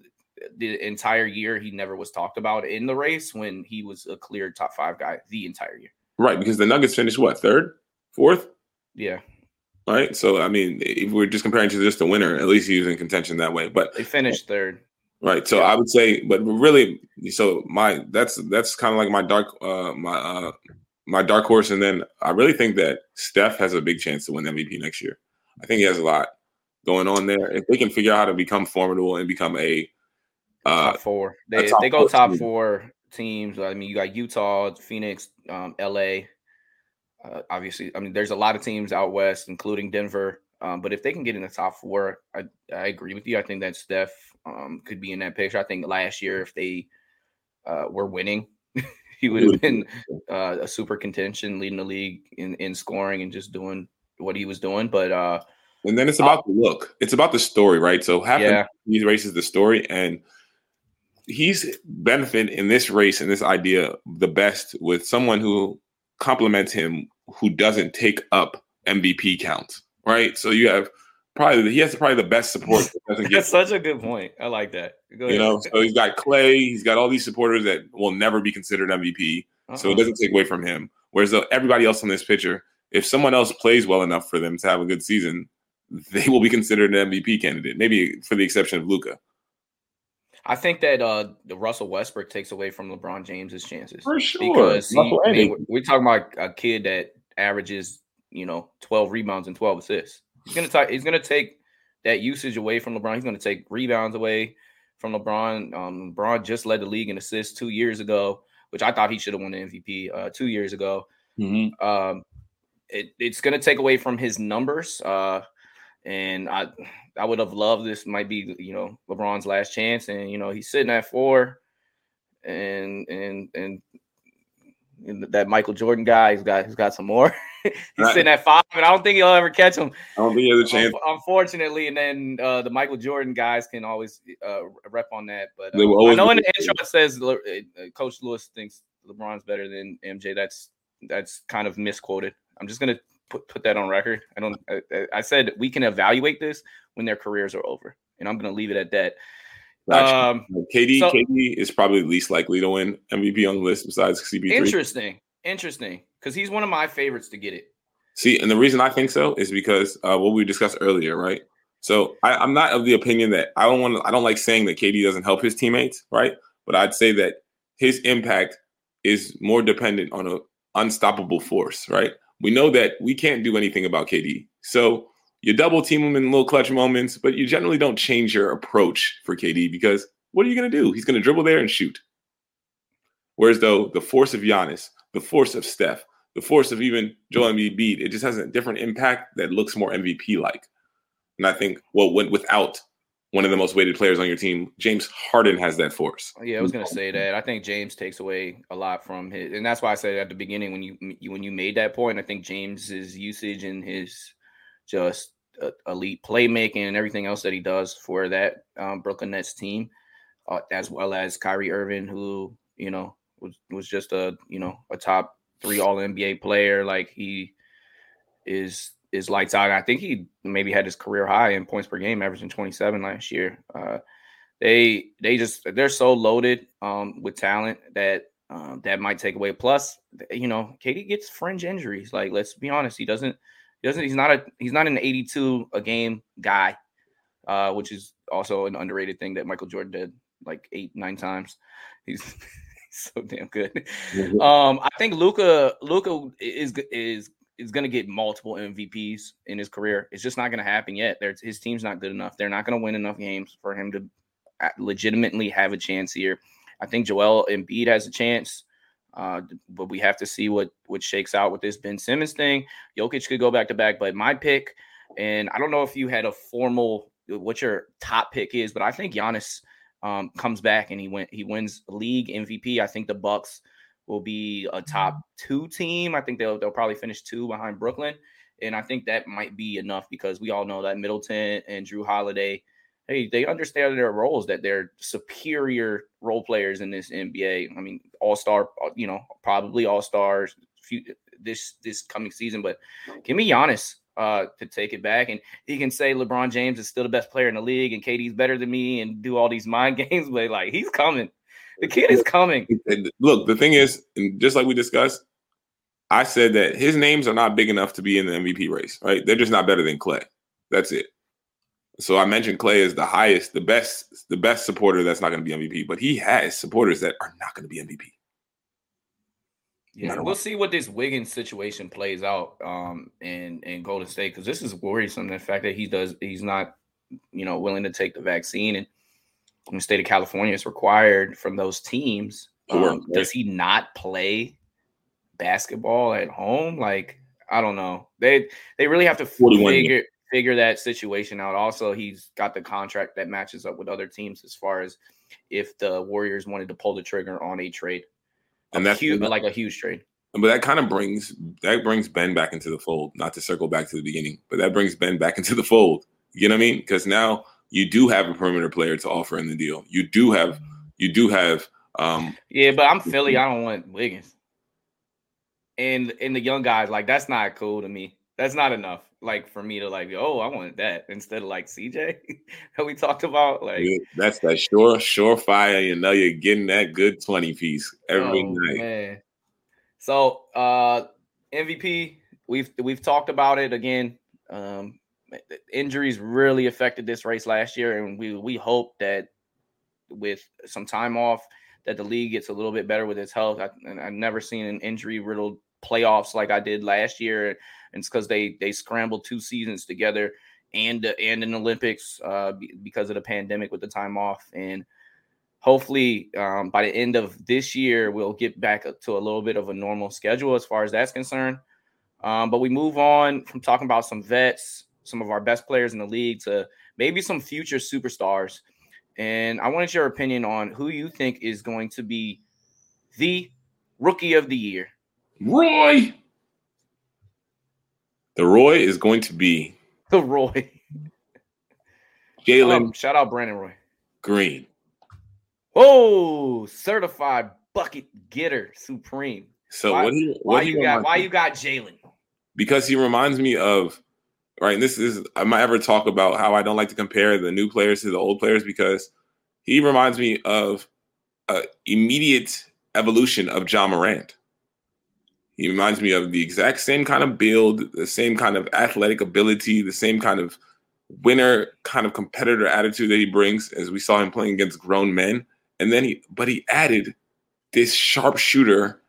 the entire year he never was talked about in the race when he was a clear top five guy the entire year. Right, because the Nuggets finished what third, fourth. Yeah, right? So I mean, if we're just comparing to just the winner, at least he's in contention that way. But they finished third. Right. So yeah. I would say, but really, so my that's that's kind of like my dark uh my uh my dark horse, and then I really think that Steph has a big chance to win MVP next year. I think he has a lot going on there. If they can figure out how to become formidable and become a uh, top four, they top they go top team. four teams. I mean, you got Utah, Phoenix, um, LA, uh, obviously, I mean, there's a lot of teams out west, including Denver. Um, but if they can get in the top four, I, I agree with you. I think that Steph um, could be in that picture. I think last year, if they uh, were winning, he would have been uh, a super contention, leading the league in, in scoring and just doing what he was doing. But uh, and then it's about the look. It's about the story, right? So half yeah. these races, the story, and he's benefited in this race and this idea the best with someone who complements him who doesn't take up MVP counts, right? So you have probably he has probably the best support. That That's such a good point. I like that. You know, so he's got Clay, he's got all these supporters that will never be considered MVP, uh-huh. so it uh-huh. doesn't take away from him. Whereas everybody else on this picture, if someone else plays well enough for them to have a good season, they will be considered an MVP candidate. Maybe for the exception of Luka. I think that uh the Russell Westbrook takes away from LeBron James's chances. For sure. Because he, I mean, we're- talking about a kid that averages, you know, 12 rebounds and 12 assists. He's gonna take he's gonna take that usage away from LeBron. He's gonna take rebounds away from LeBron. Um LeBron just led the league in assists two years ago, which I thought he should have won the MVP uh two years ago. Mhm. Um it, it's gonna take away from his numbers. Uh and I I would have loved this might be you know LeBron's last chance, and you know he's sitting at four, and and and, and that Michael Jordan guy, he's got he's got some more. he's Right. sitting at five, and I don't think he'll ever catch him. I don't think he has a chance. Unfortunately, and then uh, the Michael Jordan guys can always uh, rep on that. But uh, I know in the intro it says Le- uh, Coach Lewis thinks LeBron's better than MJ. That's that's kind of misquoted. I'm just gonna put put that on record. I don't. I- I said we can evaluate this when their careers are over, and I'm gonna leave it at that. Um, KD, so- KD is probably least likely to win MVP on the list besides CP3. interesting, interesting, because he's one of my favorites to get it. See, and the reason I think so is because uh, what we discussed earlier, right? So I, I'm not of the opinion that I don't want to. I don't like saying that KD doesn't help his teammates, right? But I'd say that his impact is more dependent on an unstoppable force, right? We know that we can't do anything about KD, so you double team him in little clutch moments, but you generally don't change your approach for KD because what are you going to do? He's going to dribble there and shoot. Whereas though the force of Giannis, the force of Steph, the force of even Joel Embiid, it just has a different impact that looks more MVP like. And I think, well, when, without one of the most weighted players on your team, James Harden has that force. Yeah, I was gonna say that. I think James takes away a lot from his, and that's why I said at the beginning when you- when you made that point. I think James's usage and his just uh, elite playmaking and everything else that he does for that um, Brooklyn Nets team, uh, as well as Kyrie Irving, who you know was was just a you know a top three All NBA player. Like he is is lights out. I think he maybe had his career high in points per game, averaging 27 last year. Uh, they they just they're so loaded um, with talent that um, that might take away. Plus, you know, KD gets fringe injuries. Like, let's be honest, he doesn't doesn't he's not a he's not an 82 a game guy, uh, which is also an underrated thing that Michael Jordan did like eight nine times. He's, he's so damn good. Um, I think Luka Luka is is is going to get multiple MVPs in his career. It's just not going to happen yet. There's, his team's not good enough. They're not going to win enough games for him to uh, legitimately have a chance here. I think Joel Embiid has a chance, uh, but we have to see what what shakes out with this Ben Simmons thing. Jokic could go back to back, but my pick, and I don't know if you had a formal what your top pick is, but I think Giannis um, comes back and he went he wins league MVP. I think the Bucks will be a top two team. I think they'll they'll probably finish two behind Brooklyn, and I think that might be enough because we all know that Middleton and Jrue Holiday, hey, they understand their roles that they're superior role players in this NBA. I mean, all star, you know, probably all stars this this coming season. But give me Giannis uh, to take it back, and he can say LeBron James is still the best player in the league, and KD's better than me, and do all these mind games. But like, he's coming. The kid is coming. And look, the thing is, and just like we discussed, I said that his names are not big enough to be in the MVP race, right? They're just not better than Clay. That's it. So I mentioned Clay is the highest, the best, the best supporter that's not going to be MVP, but he has supporters that are not going to be MVP. Yeah, we'll what. see what this Wiggins situation plays out um in in Golden State because this is worrisome. The fact that he does he's not you know willing to take the vaccine and in the state of California it's required from those teams. Um, right? Does he not play basketball at home? Like I don't know. They they really have to 41 figure figure that situation out. Also, he's got the contract that matches up with other teams as far as if the Warriors wanted to pull the trigger on a trade. And A that's huge, like a huge trade. but that kind of brings that brings Ben back into the fold. Not to circle back to the beginning, but that brings Ben back into the fold. You know what I mean? Because now you do have a perimeter player to offer in the deal. You do have you do have um Yeah, but I'm Philly. I don't want Wiggins. And and the young guys, like that's not cool to me. That's not enough. Like for me to like, oh, I want that instead of like CJ that we talked about. Like that's that sure surefire. You know you're getting that good 20 piece every oh, night. man. So uh MVP, we've we've talked about it again. Um injuries really affected this race last year, and we we hope that with some time off, that the league gets a little bit better with his health. I, and I've never seen an injury riddled playoffs like I did last year, and it's because they they scrambled two seasons together and and in Olympics uh, because of the pandemic with the time off. And hopefully, um, by the end of this year, we'll get back to a little bit of a normal schedule as far as that's concerned. Um, but we move on from talking about some vets, some of our best players in the league, to maybe some future superstars. And I wanted your opinion on who you think is going to be the rookie of the year. Roy. The Roy is going to be the Roy. Jalen. Shout out Brandon Roy. Green. Oh, certified bucket getter supreme. So why, what he, what why you got why you got Jalen? Because he reminds me of right. And this is I might ever talk about how I don't like to compare the new players to the old players because he reminds me of a immediate evolution of Ja Morant. He reminds me of the exact same kind of build, the same kind of athletic ability, the same kind of winner kind of competitor attitude that he brings as we saw him playing against grown men. And then he, but he added this sharpshooter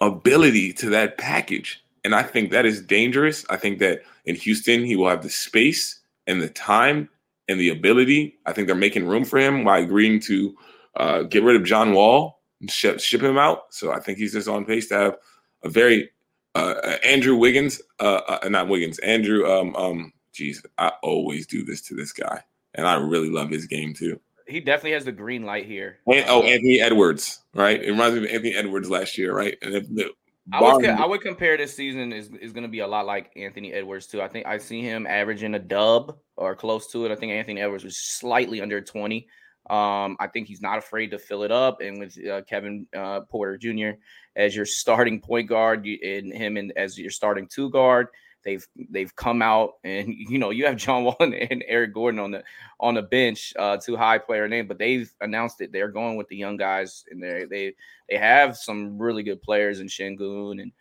ability to that package. And I think that is dangerous. I think that in Houston, he will have the space and the time and the ability. I think they're making room for him by agreeing to uh, get rid of John Wall and ship, ship him out. So I think he's just on pace to have a very uh, uh, Andrew Wiggins, uh, uh, not Wiggins, Andrew. Um, um, geez, I always do this to this guy, and I really love his game too. He definitely has the green light here. And, oh, Anthony Edwards, right? It reminds me of Anthony Edwards last year, right? And if the, I would, I would compare this season is is going to be a lot like Anthony Edwards too. I think I see him averaging a dub or close to it. I think Anthony Edwards was slightly under twenty. Um, I think he's not afraid to fill it up, and with uh, Kevin uh, Porter Jr. as your starting point guard, and him and as your starting two guard, they've they've come out, and you know you have John Wall and, Eric Gordon on the on the bench, uh, two high player name, but they've announced that they're going with the young guys, and they they they have some really good players in Sengun and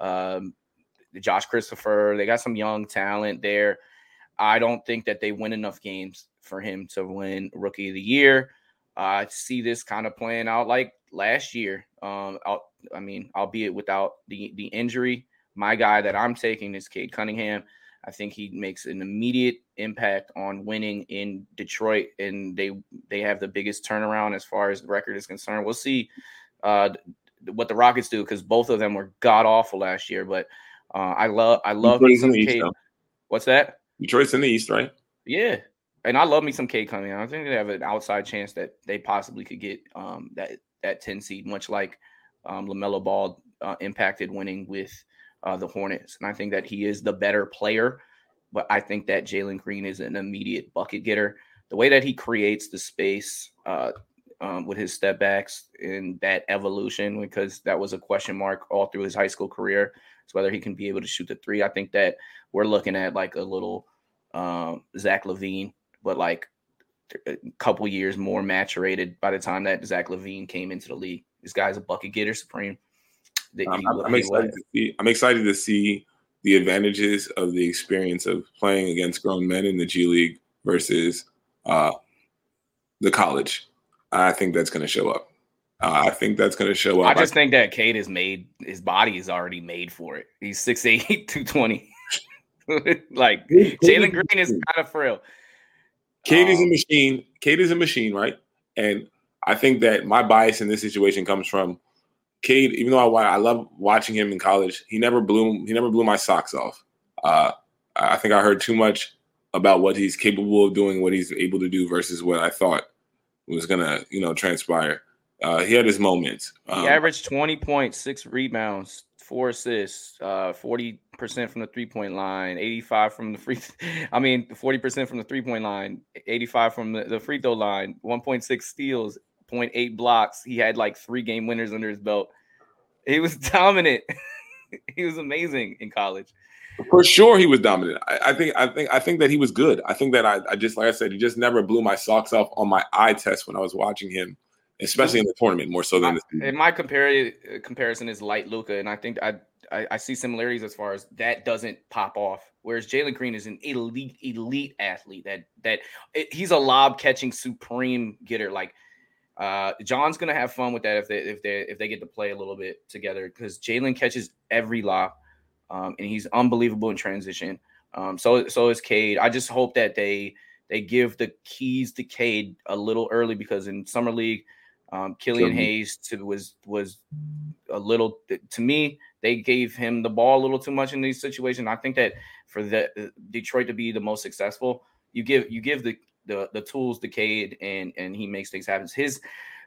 um, Josh Christopher. They got some young talent there. I don't think that they win enough games for him to win Rookie of the Year. I see this kind of playing out like last year. Um, i mean, albeit without the the injury. My guy that I'm taking is Cade Cunningham. I think he makes an immediate impact on winning in Detroit, and they they have the biggest turnaround as far as the record is concerned. We'll see uh, what the Rockets do because both of them were god awful last year. But uh, I love I love me some Cade. What's that? Detroit's in the East, right? Yeah, and I love me some Cade Cunningham. I think they have an outside chance that they possibly could get um, that that ten seed, much like um, Lamelo Ball uh, impacted winning with uh, the Hornets. And I think that he is the better player, but I think that Jalen Green is an immediate bucket getter. The way that he creates the space uh, um, with his step backs and that evolution, because that was a question mark all through his high school career, is whether he can be able to shoot the three. I think that we're looking at like a little um, Zach LaVine, but like a couple years more maturated by the time that Zach LaVine came into the league. This guy's a bucket getter supreme. I'm, I'm excited to see. I'm excited to see the advantages of the experience of playing against grown men in the G League versus uh, the college. I think that's going to show up. Uh, I think that's going to show up. I just I, think that Cade is made. His body is already made for it. He's 6'8", 220. like Jalen Green is kind of frail. Cade is a um, machine. Cade is a machine, right? And I think that my bias in this situation comes from Cade. Even though I, I love watching him in college, he never blew he never blew my socks off. Uh, I think I heard too much about what he's capable of doing, what he's able to do, versus what I thought was gonna you know transpire. Uh, he had his moments. Um, he averaged twenty point six rebounds, four assists, uh, 40% from the three point line, 85 from the free, I mean, 40% from the three point line, 85 from the, the free throw line, 1.6 steals, 0.8 blocks. He had like three game winners under his belt. He was dominant. he was amazing in college. For sure, he was dominant. I, I, think. I think. I think that he was good. I think that I, I just, like I said, he just never blew my socks off on my eye test when I was watching him especially in the tournament more so than the In my compare, comparison is light Luka, and I think I, I, I see similarities as far as that doesn't pop off. Whereas Jalen Green is an elite elite athlete that that it, he's a lob catching supreme getter. Like uh, John's gonna have fun with that if they if they if they get to play a little bit together because Jalen catches every lob, um, and he's unbelievable in transition. Um, so so is Cade. I just hope that they they give the keys to Cade a little early because in summer league, um, Killian Hayes to, was was a little to me. They gave him the ball a little too much in these situations. I think that for the uh, Detroit to be the most successful, you give you give the the, the tools to Cade and and he makes things happen. His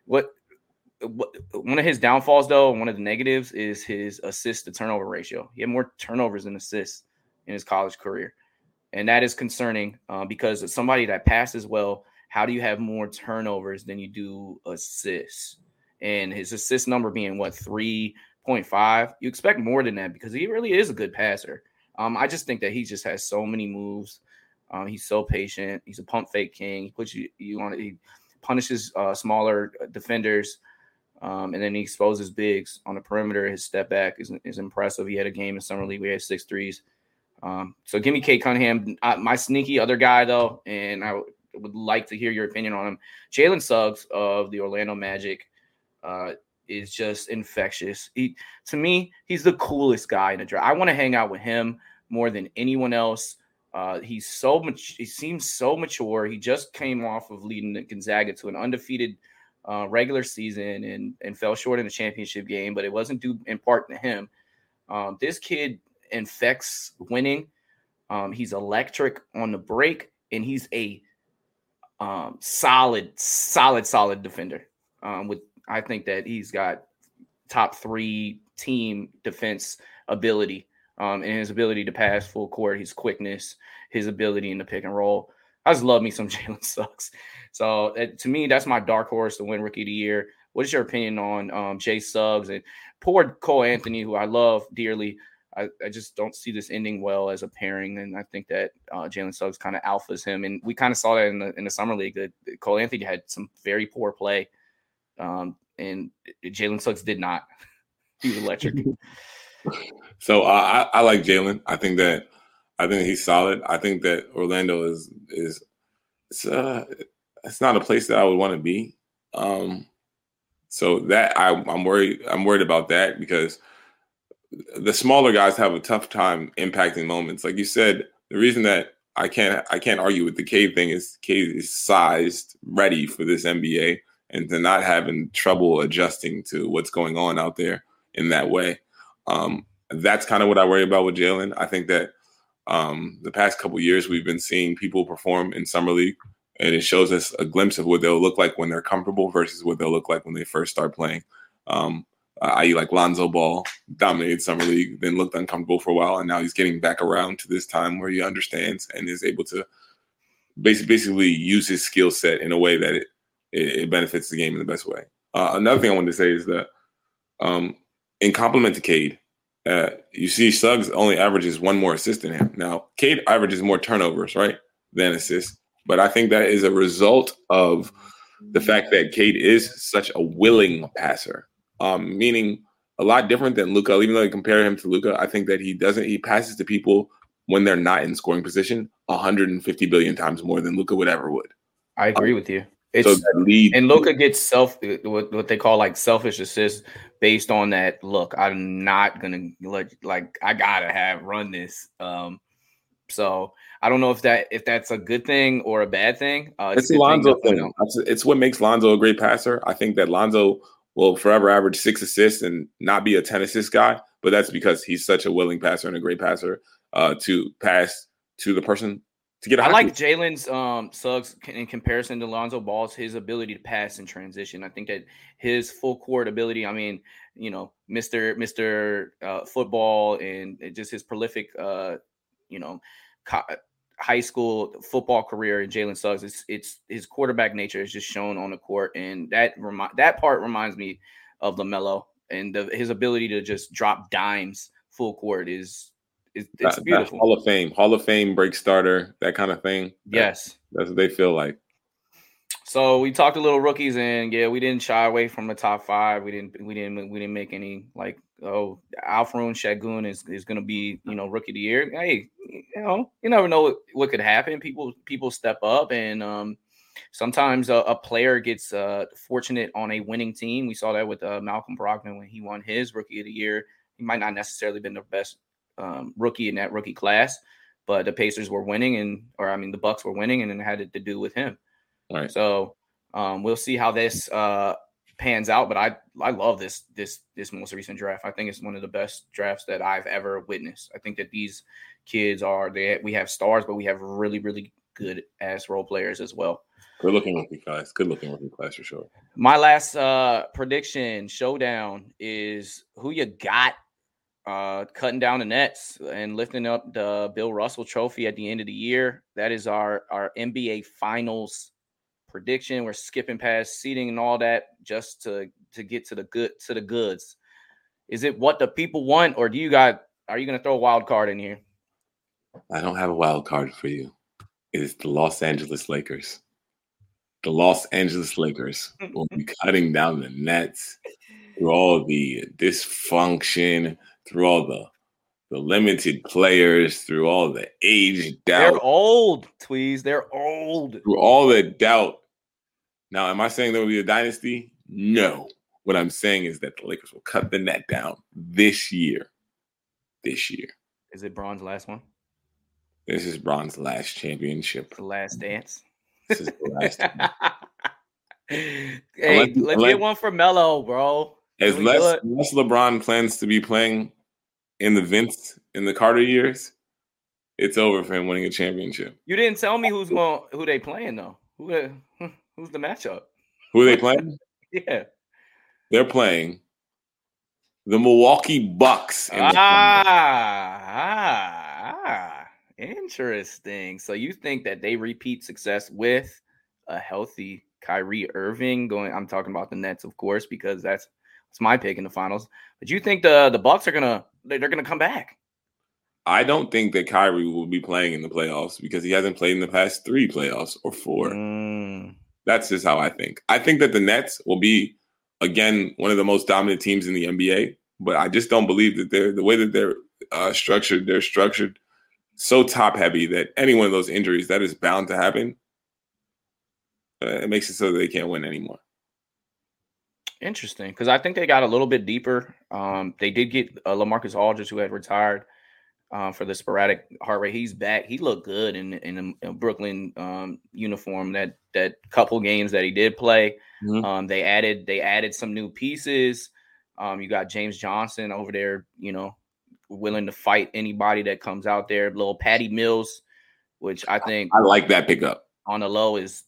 what what, one of his downfalls though, one of the negatives is his assist to turnover ratio. He had more turnovers than assists in his college career and that is concerning uh, because somebody that passes well, how do you have more turnovers than you do assists? And his assist number being what three point five, you expect more than that because he really is a good passer. Um, I just think that he just has so many moves. Um, he's so patient. He's a pump fake king. He puts you you on. He punishes uh, smaller defenders. Um, and then he exposes bigs on the perimeter. His step back is, is impressive. He had a game in summer league. We had six threes. Um, so give me Cade Cunningham. Uh, my sneaky other guy though, and I would like to hear your opinion on him. Jalen Suggs of the Orlando Magic uh, is just infectious. He, to me, he's the coolest guy in the draft. I want to hang out with him more than anyone else. Uh, he's so much. He seems so mature. He just came off of leading Gonzaga to an undefeated uh, regular season and and fell short in the championship game, but it wasn't due in part to him. Um, this kid infects winning. Um, he's electric on the break, and he's a um, solid, solid, solid defender. Um, with I think that he's got top three team defense ability, um, and his ability to pass full court, his quickness, his ability in the pick and roll. I just love me some Jalen Suggs. So to me, that's my dark horse to win Rookie of the Year. What is your opinion on um, Jay Suggs and poor Cole Anthony, who I love dearly? I, I just don't see this ending well as a pairing, and I think that uh, Jalen Suggs kind of alphas him, and we kind of saw that in the in the summer league that Cole Anthony had some very poor play, um, and Jalen Suggs did not. he was electric. so uh, I, I like Jalen. I think that I think he's solid. I think that Orlando is is it's uh it's not a place that I would want to be. Um, so that I, I'm worried. I'm worried about that because the smaller guys have a tough time impacting moments. Like you said, the reason that I can't I can't argue with the Cade thing is Cade is sized ready for this NBA and to not having trouble adjusting to what's going on out there in that way. Um, that's kind of what I worry about with Jalen. I think that um, the past couple years we've been seeing people perform in summer league, and it shows us a glimpse of what they'll look like when they're comfortable versus what they'll look like when they first start playing. Um, uh, i.e., like Lonzo Ball, dominated summer league, then looked uncomfortable for a while, and now he's getting back around to this time where he understands and is able to basically basically use his skill set in a way that it, it, it benefits the game in the best way. Uh, another thing I wanted to say is that um, in compliment to Cade, uh, you see Suggs only averages one more assist than him. Now, Cade averages more turnovers, right, than assists. But I think that is a result of the fact that Cade is such a willing passer um, meaning a lot different than Luka. Even though I compare him to Luka, I think that he doesn't. He passes to people when they're not in scoring position 150 billion times more than Luka would ever would. I agree um, with you. It's, so lead, and Luka gets self what, what they call like selfish assists based on that. Look, I'm not gonna let like I gotta have run this. Um, so I don't know if that if that's a good thing or a bad thing. Uh, it's, it's Lonzo thing. thing. It's what makes Lonzo a great passer. I think that Lonzo will forever average six assists and not be a 10 assist guy, but that's because he's such a willing passer and a great passer uh, to pass to the person to get. I like Jalen's um, Suggs in comparison to Lonzo Ball's his ability to pass in transition. I think that his full court ability. I mean, you know, Mister Mister uh, Football and just his prolific, uh, you know, co- high school football career in Jalen Suggs, it's it's his quarterback nature is just shown on the court, and that remi- that part reminds me of Lamelo and the, his ability to just drop dimes full court is is it's that, beautiful. Hall of Fame, Hall of Fame break starter, that kind of thing. Yes, that's what they feel like. so we talked a little rookies, and yeah, we didn't shy away from the top five. We didn't, we didn't, we didn't make any like, oh, Alperen Sengun is is going to be, you know, rookie of the year. Hey, you know, you never know what, what could happen. People people step up, and um, sometimes a, a player gets uh, fortunate on a winning team. We saw that with uh, Malcolm Brogdon when he won his rookie of the year. He might not necessarily been the best um, rookie in that rookie class, but the Pacers were winning, and or I mean the Bucks were winning, and it had to do with him. Right. So um, we'll see how this uh, pans out. But I I love this this this most recent draft. I think it's one of the best drafts that I've ever witnessed. I think that these kids are they we have stars, but we have really really good ass role players as well. Good looking rookie class. Good looking rookie class for sure. My last uh prediction showdown is who you got uh cutting down the nets and lifting up the Bill Russell trophy at the end of the year. That is our our NBA finals prediction. We're skipping past seating and all that just to to get to the good to the goods. Is it what the people want, or do you got? Are you going to throw a wild card in here? I don't have a wild card for you. It is the Los Angeles Lakers. The Los Angeles Lakers will be cutting down the nets through all the dysfunction, through all the the limited players, through all the age doubt. They're old, Tweez. They're old. Through all the doubt now, am I saying there will be a dynasty? No. What I'm saying is that the Lakers will cut the net down this year. This year. Is it Bron's last one? This is Bron's last championship. The last dance. This is the last. hey, let's, get one for Melo, bro. As less, less LeBron plans to be playing in the Vince in the Carter years, it's over for him winning a championship. You didn't tell me who's going, who they playing though. Who, hmm. Who's the matchup? Who are they playing? yeah. They're playing the Milwaukee Bucks. Ah, ah, ah, interesting. So you think that they repeat success with a healthy Kyrie Irving going? I'm talking about the Nets, of course, because that's that's my pick in the finals. But you think the the Bucks are gonna they're, they're gonna come back? I don't think that Kyrie will be playing in the playoffs because he hasn't played in the past three playoffs or four. Mm. That's just how I think. I think that the Nets will be again one of the most dominant teams in the NBA, but I just don't believe that they're the way that they're uh, structured. They're structured so top heavy that any one of those injuries that is bound to happen. Uh, it makes it so they can't win anymore. Interesting, because I think they got a little bit deeper. Um, they did get uh, Lamarcus Aldridge, who had retired um, for the sporadic heart rate. He's back. He looked good in in a, Brooklyn um, uniform. That that couple games that he did play, mm-hmm. um, they added they added some new pieces. Um, you got James Johnson over there, you know, willing to fight anybody that comes out there. Little Patty Mills, which I think I like that pickup on the low is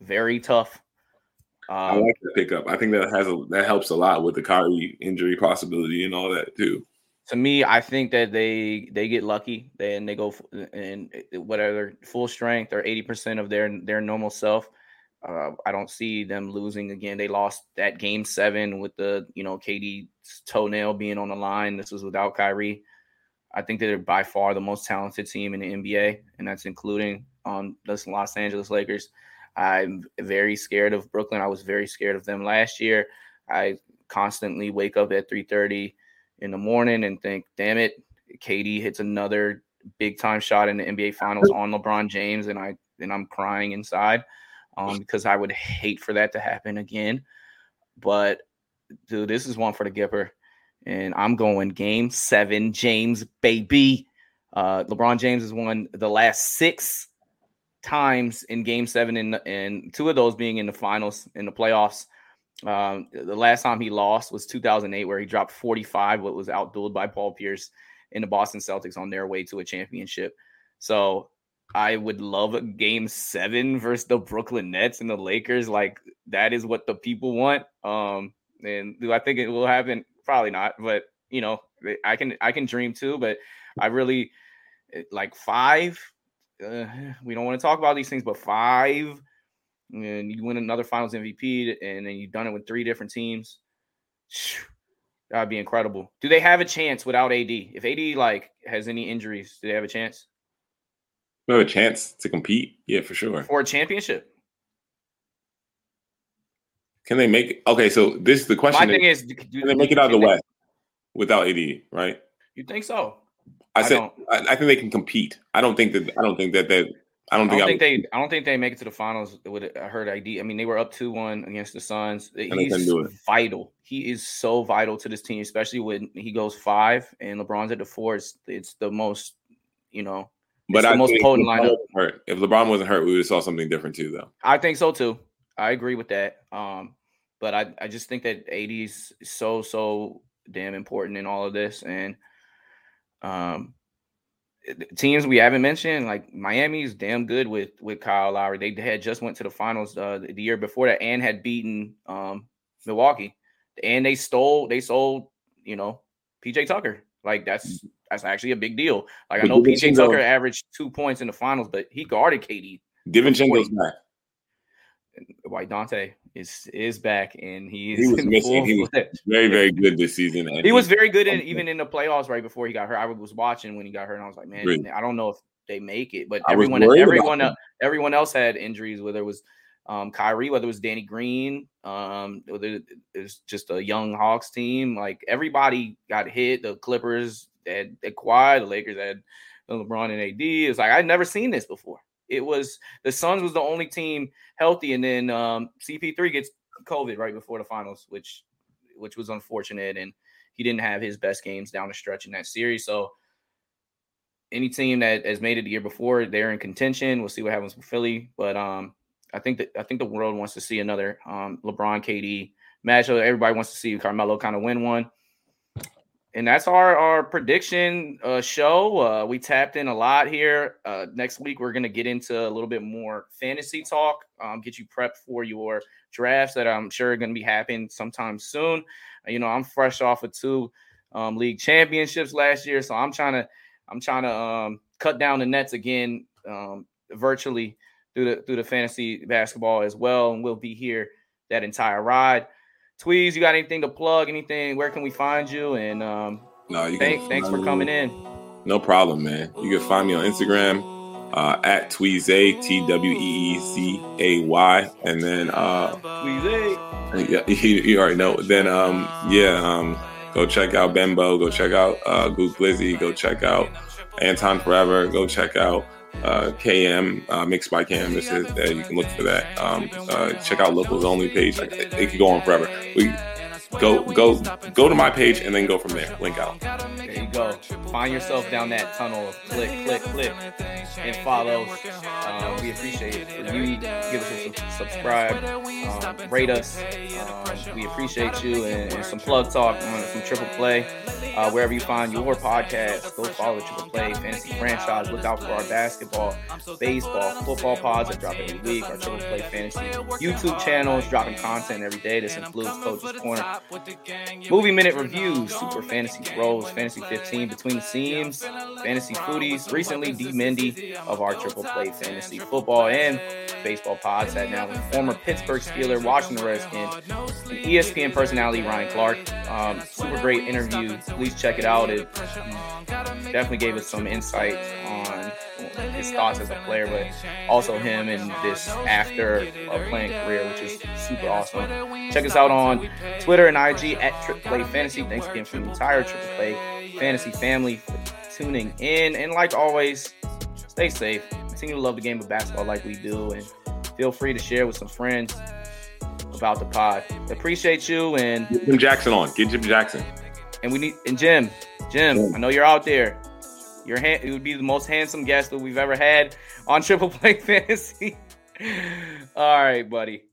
very tough. I like that pickup. I think that has a that helps a lot with the Kyrie injury possibility and all that too to me, I think that they they get lucky and they go and whatever full strength or eighty percent of their their normal self. Uh, I don't see them losing again. They lost that game seven with the you know KD toenail being on the line. This was without Kyrie. I think they're by far the most talented team in the NBA, and that's including on the Los Angeles Lakers. I'm very scared of Brooklyn. I was very scared of them last year. I constantly wake up at 3:30 in the morning and think, damn it, KD hits another big time shot in the NBA finals on LeBron James, and I and I'm crying inside um, because I would hate for that to happen again. But dude, this is one for the Gipper. And I'm going game seven, James, baby. Uh, LeBron James has won the last six times in game seven, and and two of those being in the finals in the playoffs. Um, the last time he lost was 2008, where he dropped 45, but was outdueled by Paul Pierce in the Boston Celtics on their way to a championship. So I would love a game seven versus the Brooklyn Nets and the Lakers. Like that is what the people want. Um, and do I think it will happen? Probably not, but you know, I can I can dream too. But I really eh, like five. Uh, we don't want to talk about these things, but five and you win another Finals MVP, and then you've done it with three different teams. That'd be incredible. Do they have a chance without AD? If AD like has any injuries, do they have a chance? They have a chance to compete, yeah, for sure, for a championship. Can they make it? Okay, so this is the question. My thing is, is, do, can they make it out of the West without AD? Right? You think so? I, I said I, I, think they can compete. I don't think that. I don't think that they. I don't think, I don't think they. I don't think they make it to the finals with a hurt AD. I mean, they were up two one against the Suns. He's vital. He is so vital to this team, especially when he goes five and LeBron's at the four. It's, it's the most, you know, but I most potent lineup. Hurt. If LeBron wasn't hurt, we would have saw something different too, though. I think so too. I agree with that. Um, but I, I just think that AD is so so damn important in all of this, and um, teams we haven't mentioned, like Miami's damn good with with Kyle Lowry. They had just went to the finals uh, the year before that and had beaten um, Milwaukee, and they stole they sold you know PJ Tucker. Like that's mm-hmm. that's actually a big deal. Like I know PJ Tucker averaged two points in the finals, but he guarded KD. DiVincenzo's back. White Dante is is back and he is he was missing. He was very very good this season. he was very good in even in the playoffs right before he got hurt. I was watching when he got hurt and I was like, man, really? I don't know if they make it. But everyone everyone else, everyone else had injuries. Whether it was um, Kyrie, whether it was Danny Green, um, whether it was just a young Hawks team, like everybody got hit. The Clippers had, had Kawhi, the Lakers had LeBron and AD. It's like I'd never seen this before. It was the Suns was the only team healthy, and then um, CP3 gets COVID right before the finals, which which was unfortunate, and he didn't have his best games down the stretch in that series. So any team that has made it the year before, they're in contention. We'll see what happens with Philly, but um, I think that I think the world wants to see another um, LeBron KD matchup. Everybody wants to see Carmelo kind of win one and that's our our prediction uh, show. Uh, we tapped in a lot here. Uh, next week we're gonna get into a little bit more fantasy talk. Um, get you prepped for your drafts that I'm sure are gonna be happening sometime soon. you know, I'm fresh off of two um, league championships last year, so I'm trying to I'm trying to um, cut down the nets again um, virtually through the through the fantasy basketball as well, and we'll be here that entire ride. Tweez, you got anything to plug? Anything? Where can we find you? And um, no, you thank, thanks for coming in. No problem, man. You can find me on Instagram uh, at Tweezay, T W E E Z A Y, and then uh, Tweezay. Yeah, you, you, already know. Then um, yeah, um, go check out Bembo. Go check out uh, Glizzy. Go check out Anton Forever. Go check out uh, KM uh, Mixed by Cam. This is uh, you can look for that. Um, uh, check out Locals Only page. It, it could go on forever. We go go go to my page and then go from there. Link out. There you go. Find yourself down that tunnel of click, click, click, and follow. Uh, we appreciate it. You give us a subscribe, um, rate us. Um, we appreciate you and, and, some plug talk on some triple play. Uh, wherever you find your podcast, go follow triple play fantasy franchise. Look out for our basketball, baseball, football pods that drop every week. Our triple play fantasy YouTube channel is dropping content every day. This includes Coach's Corner Movie Minute Reviews, Super Fantasy Bros, Fantasy 15, Between the Seams, Fantasy Foodies. Recently, D. Mendy of our Triple Play Fantasy Football and Baseball Pod sat down with former Pittsburgh Steeler, Washington Redskins, and ESPN personality Ryan Clark. Um, super great interview. Please check it out. It definitely gave us some insight on his thoughts as a player, but also him and this after a playing career, which is super awesome. Check us out on Twitter and IG at Triple Play Fantasy. Thanks again for the entire Triple Play Fantasy family for tuning in. And like always, stay safe. Continue to love the game of basketball like we do, and feel free to share with some friends about the pod. Appreciate you and Get Jim Jackson on. Get Jim Jackson. And we need and Jim, Jim, I know you're out there. Your hand, it would be the most handsome guest that we've ever had on Triple Play Fantasy. All right, buddy.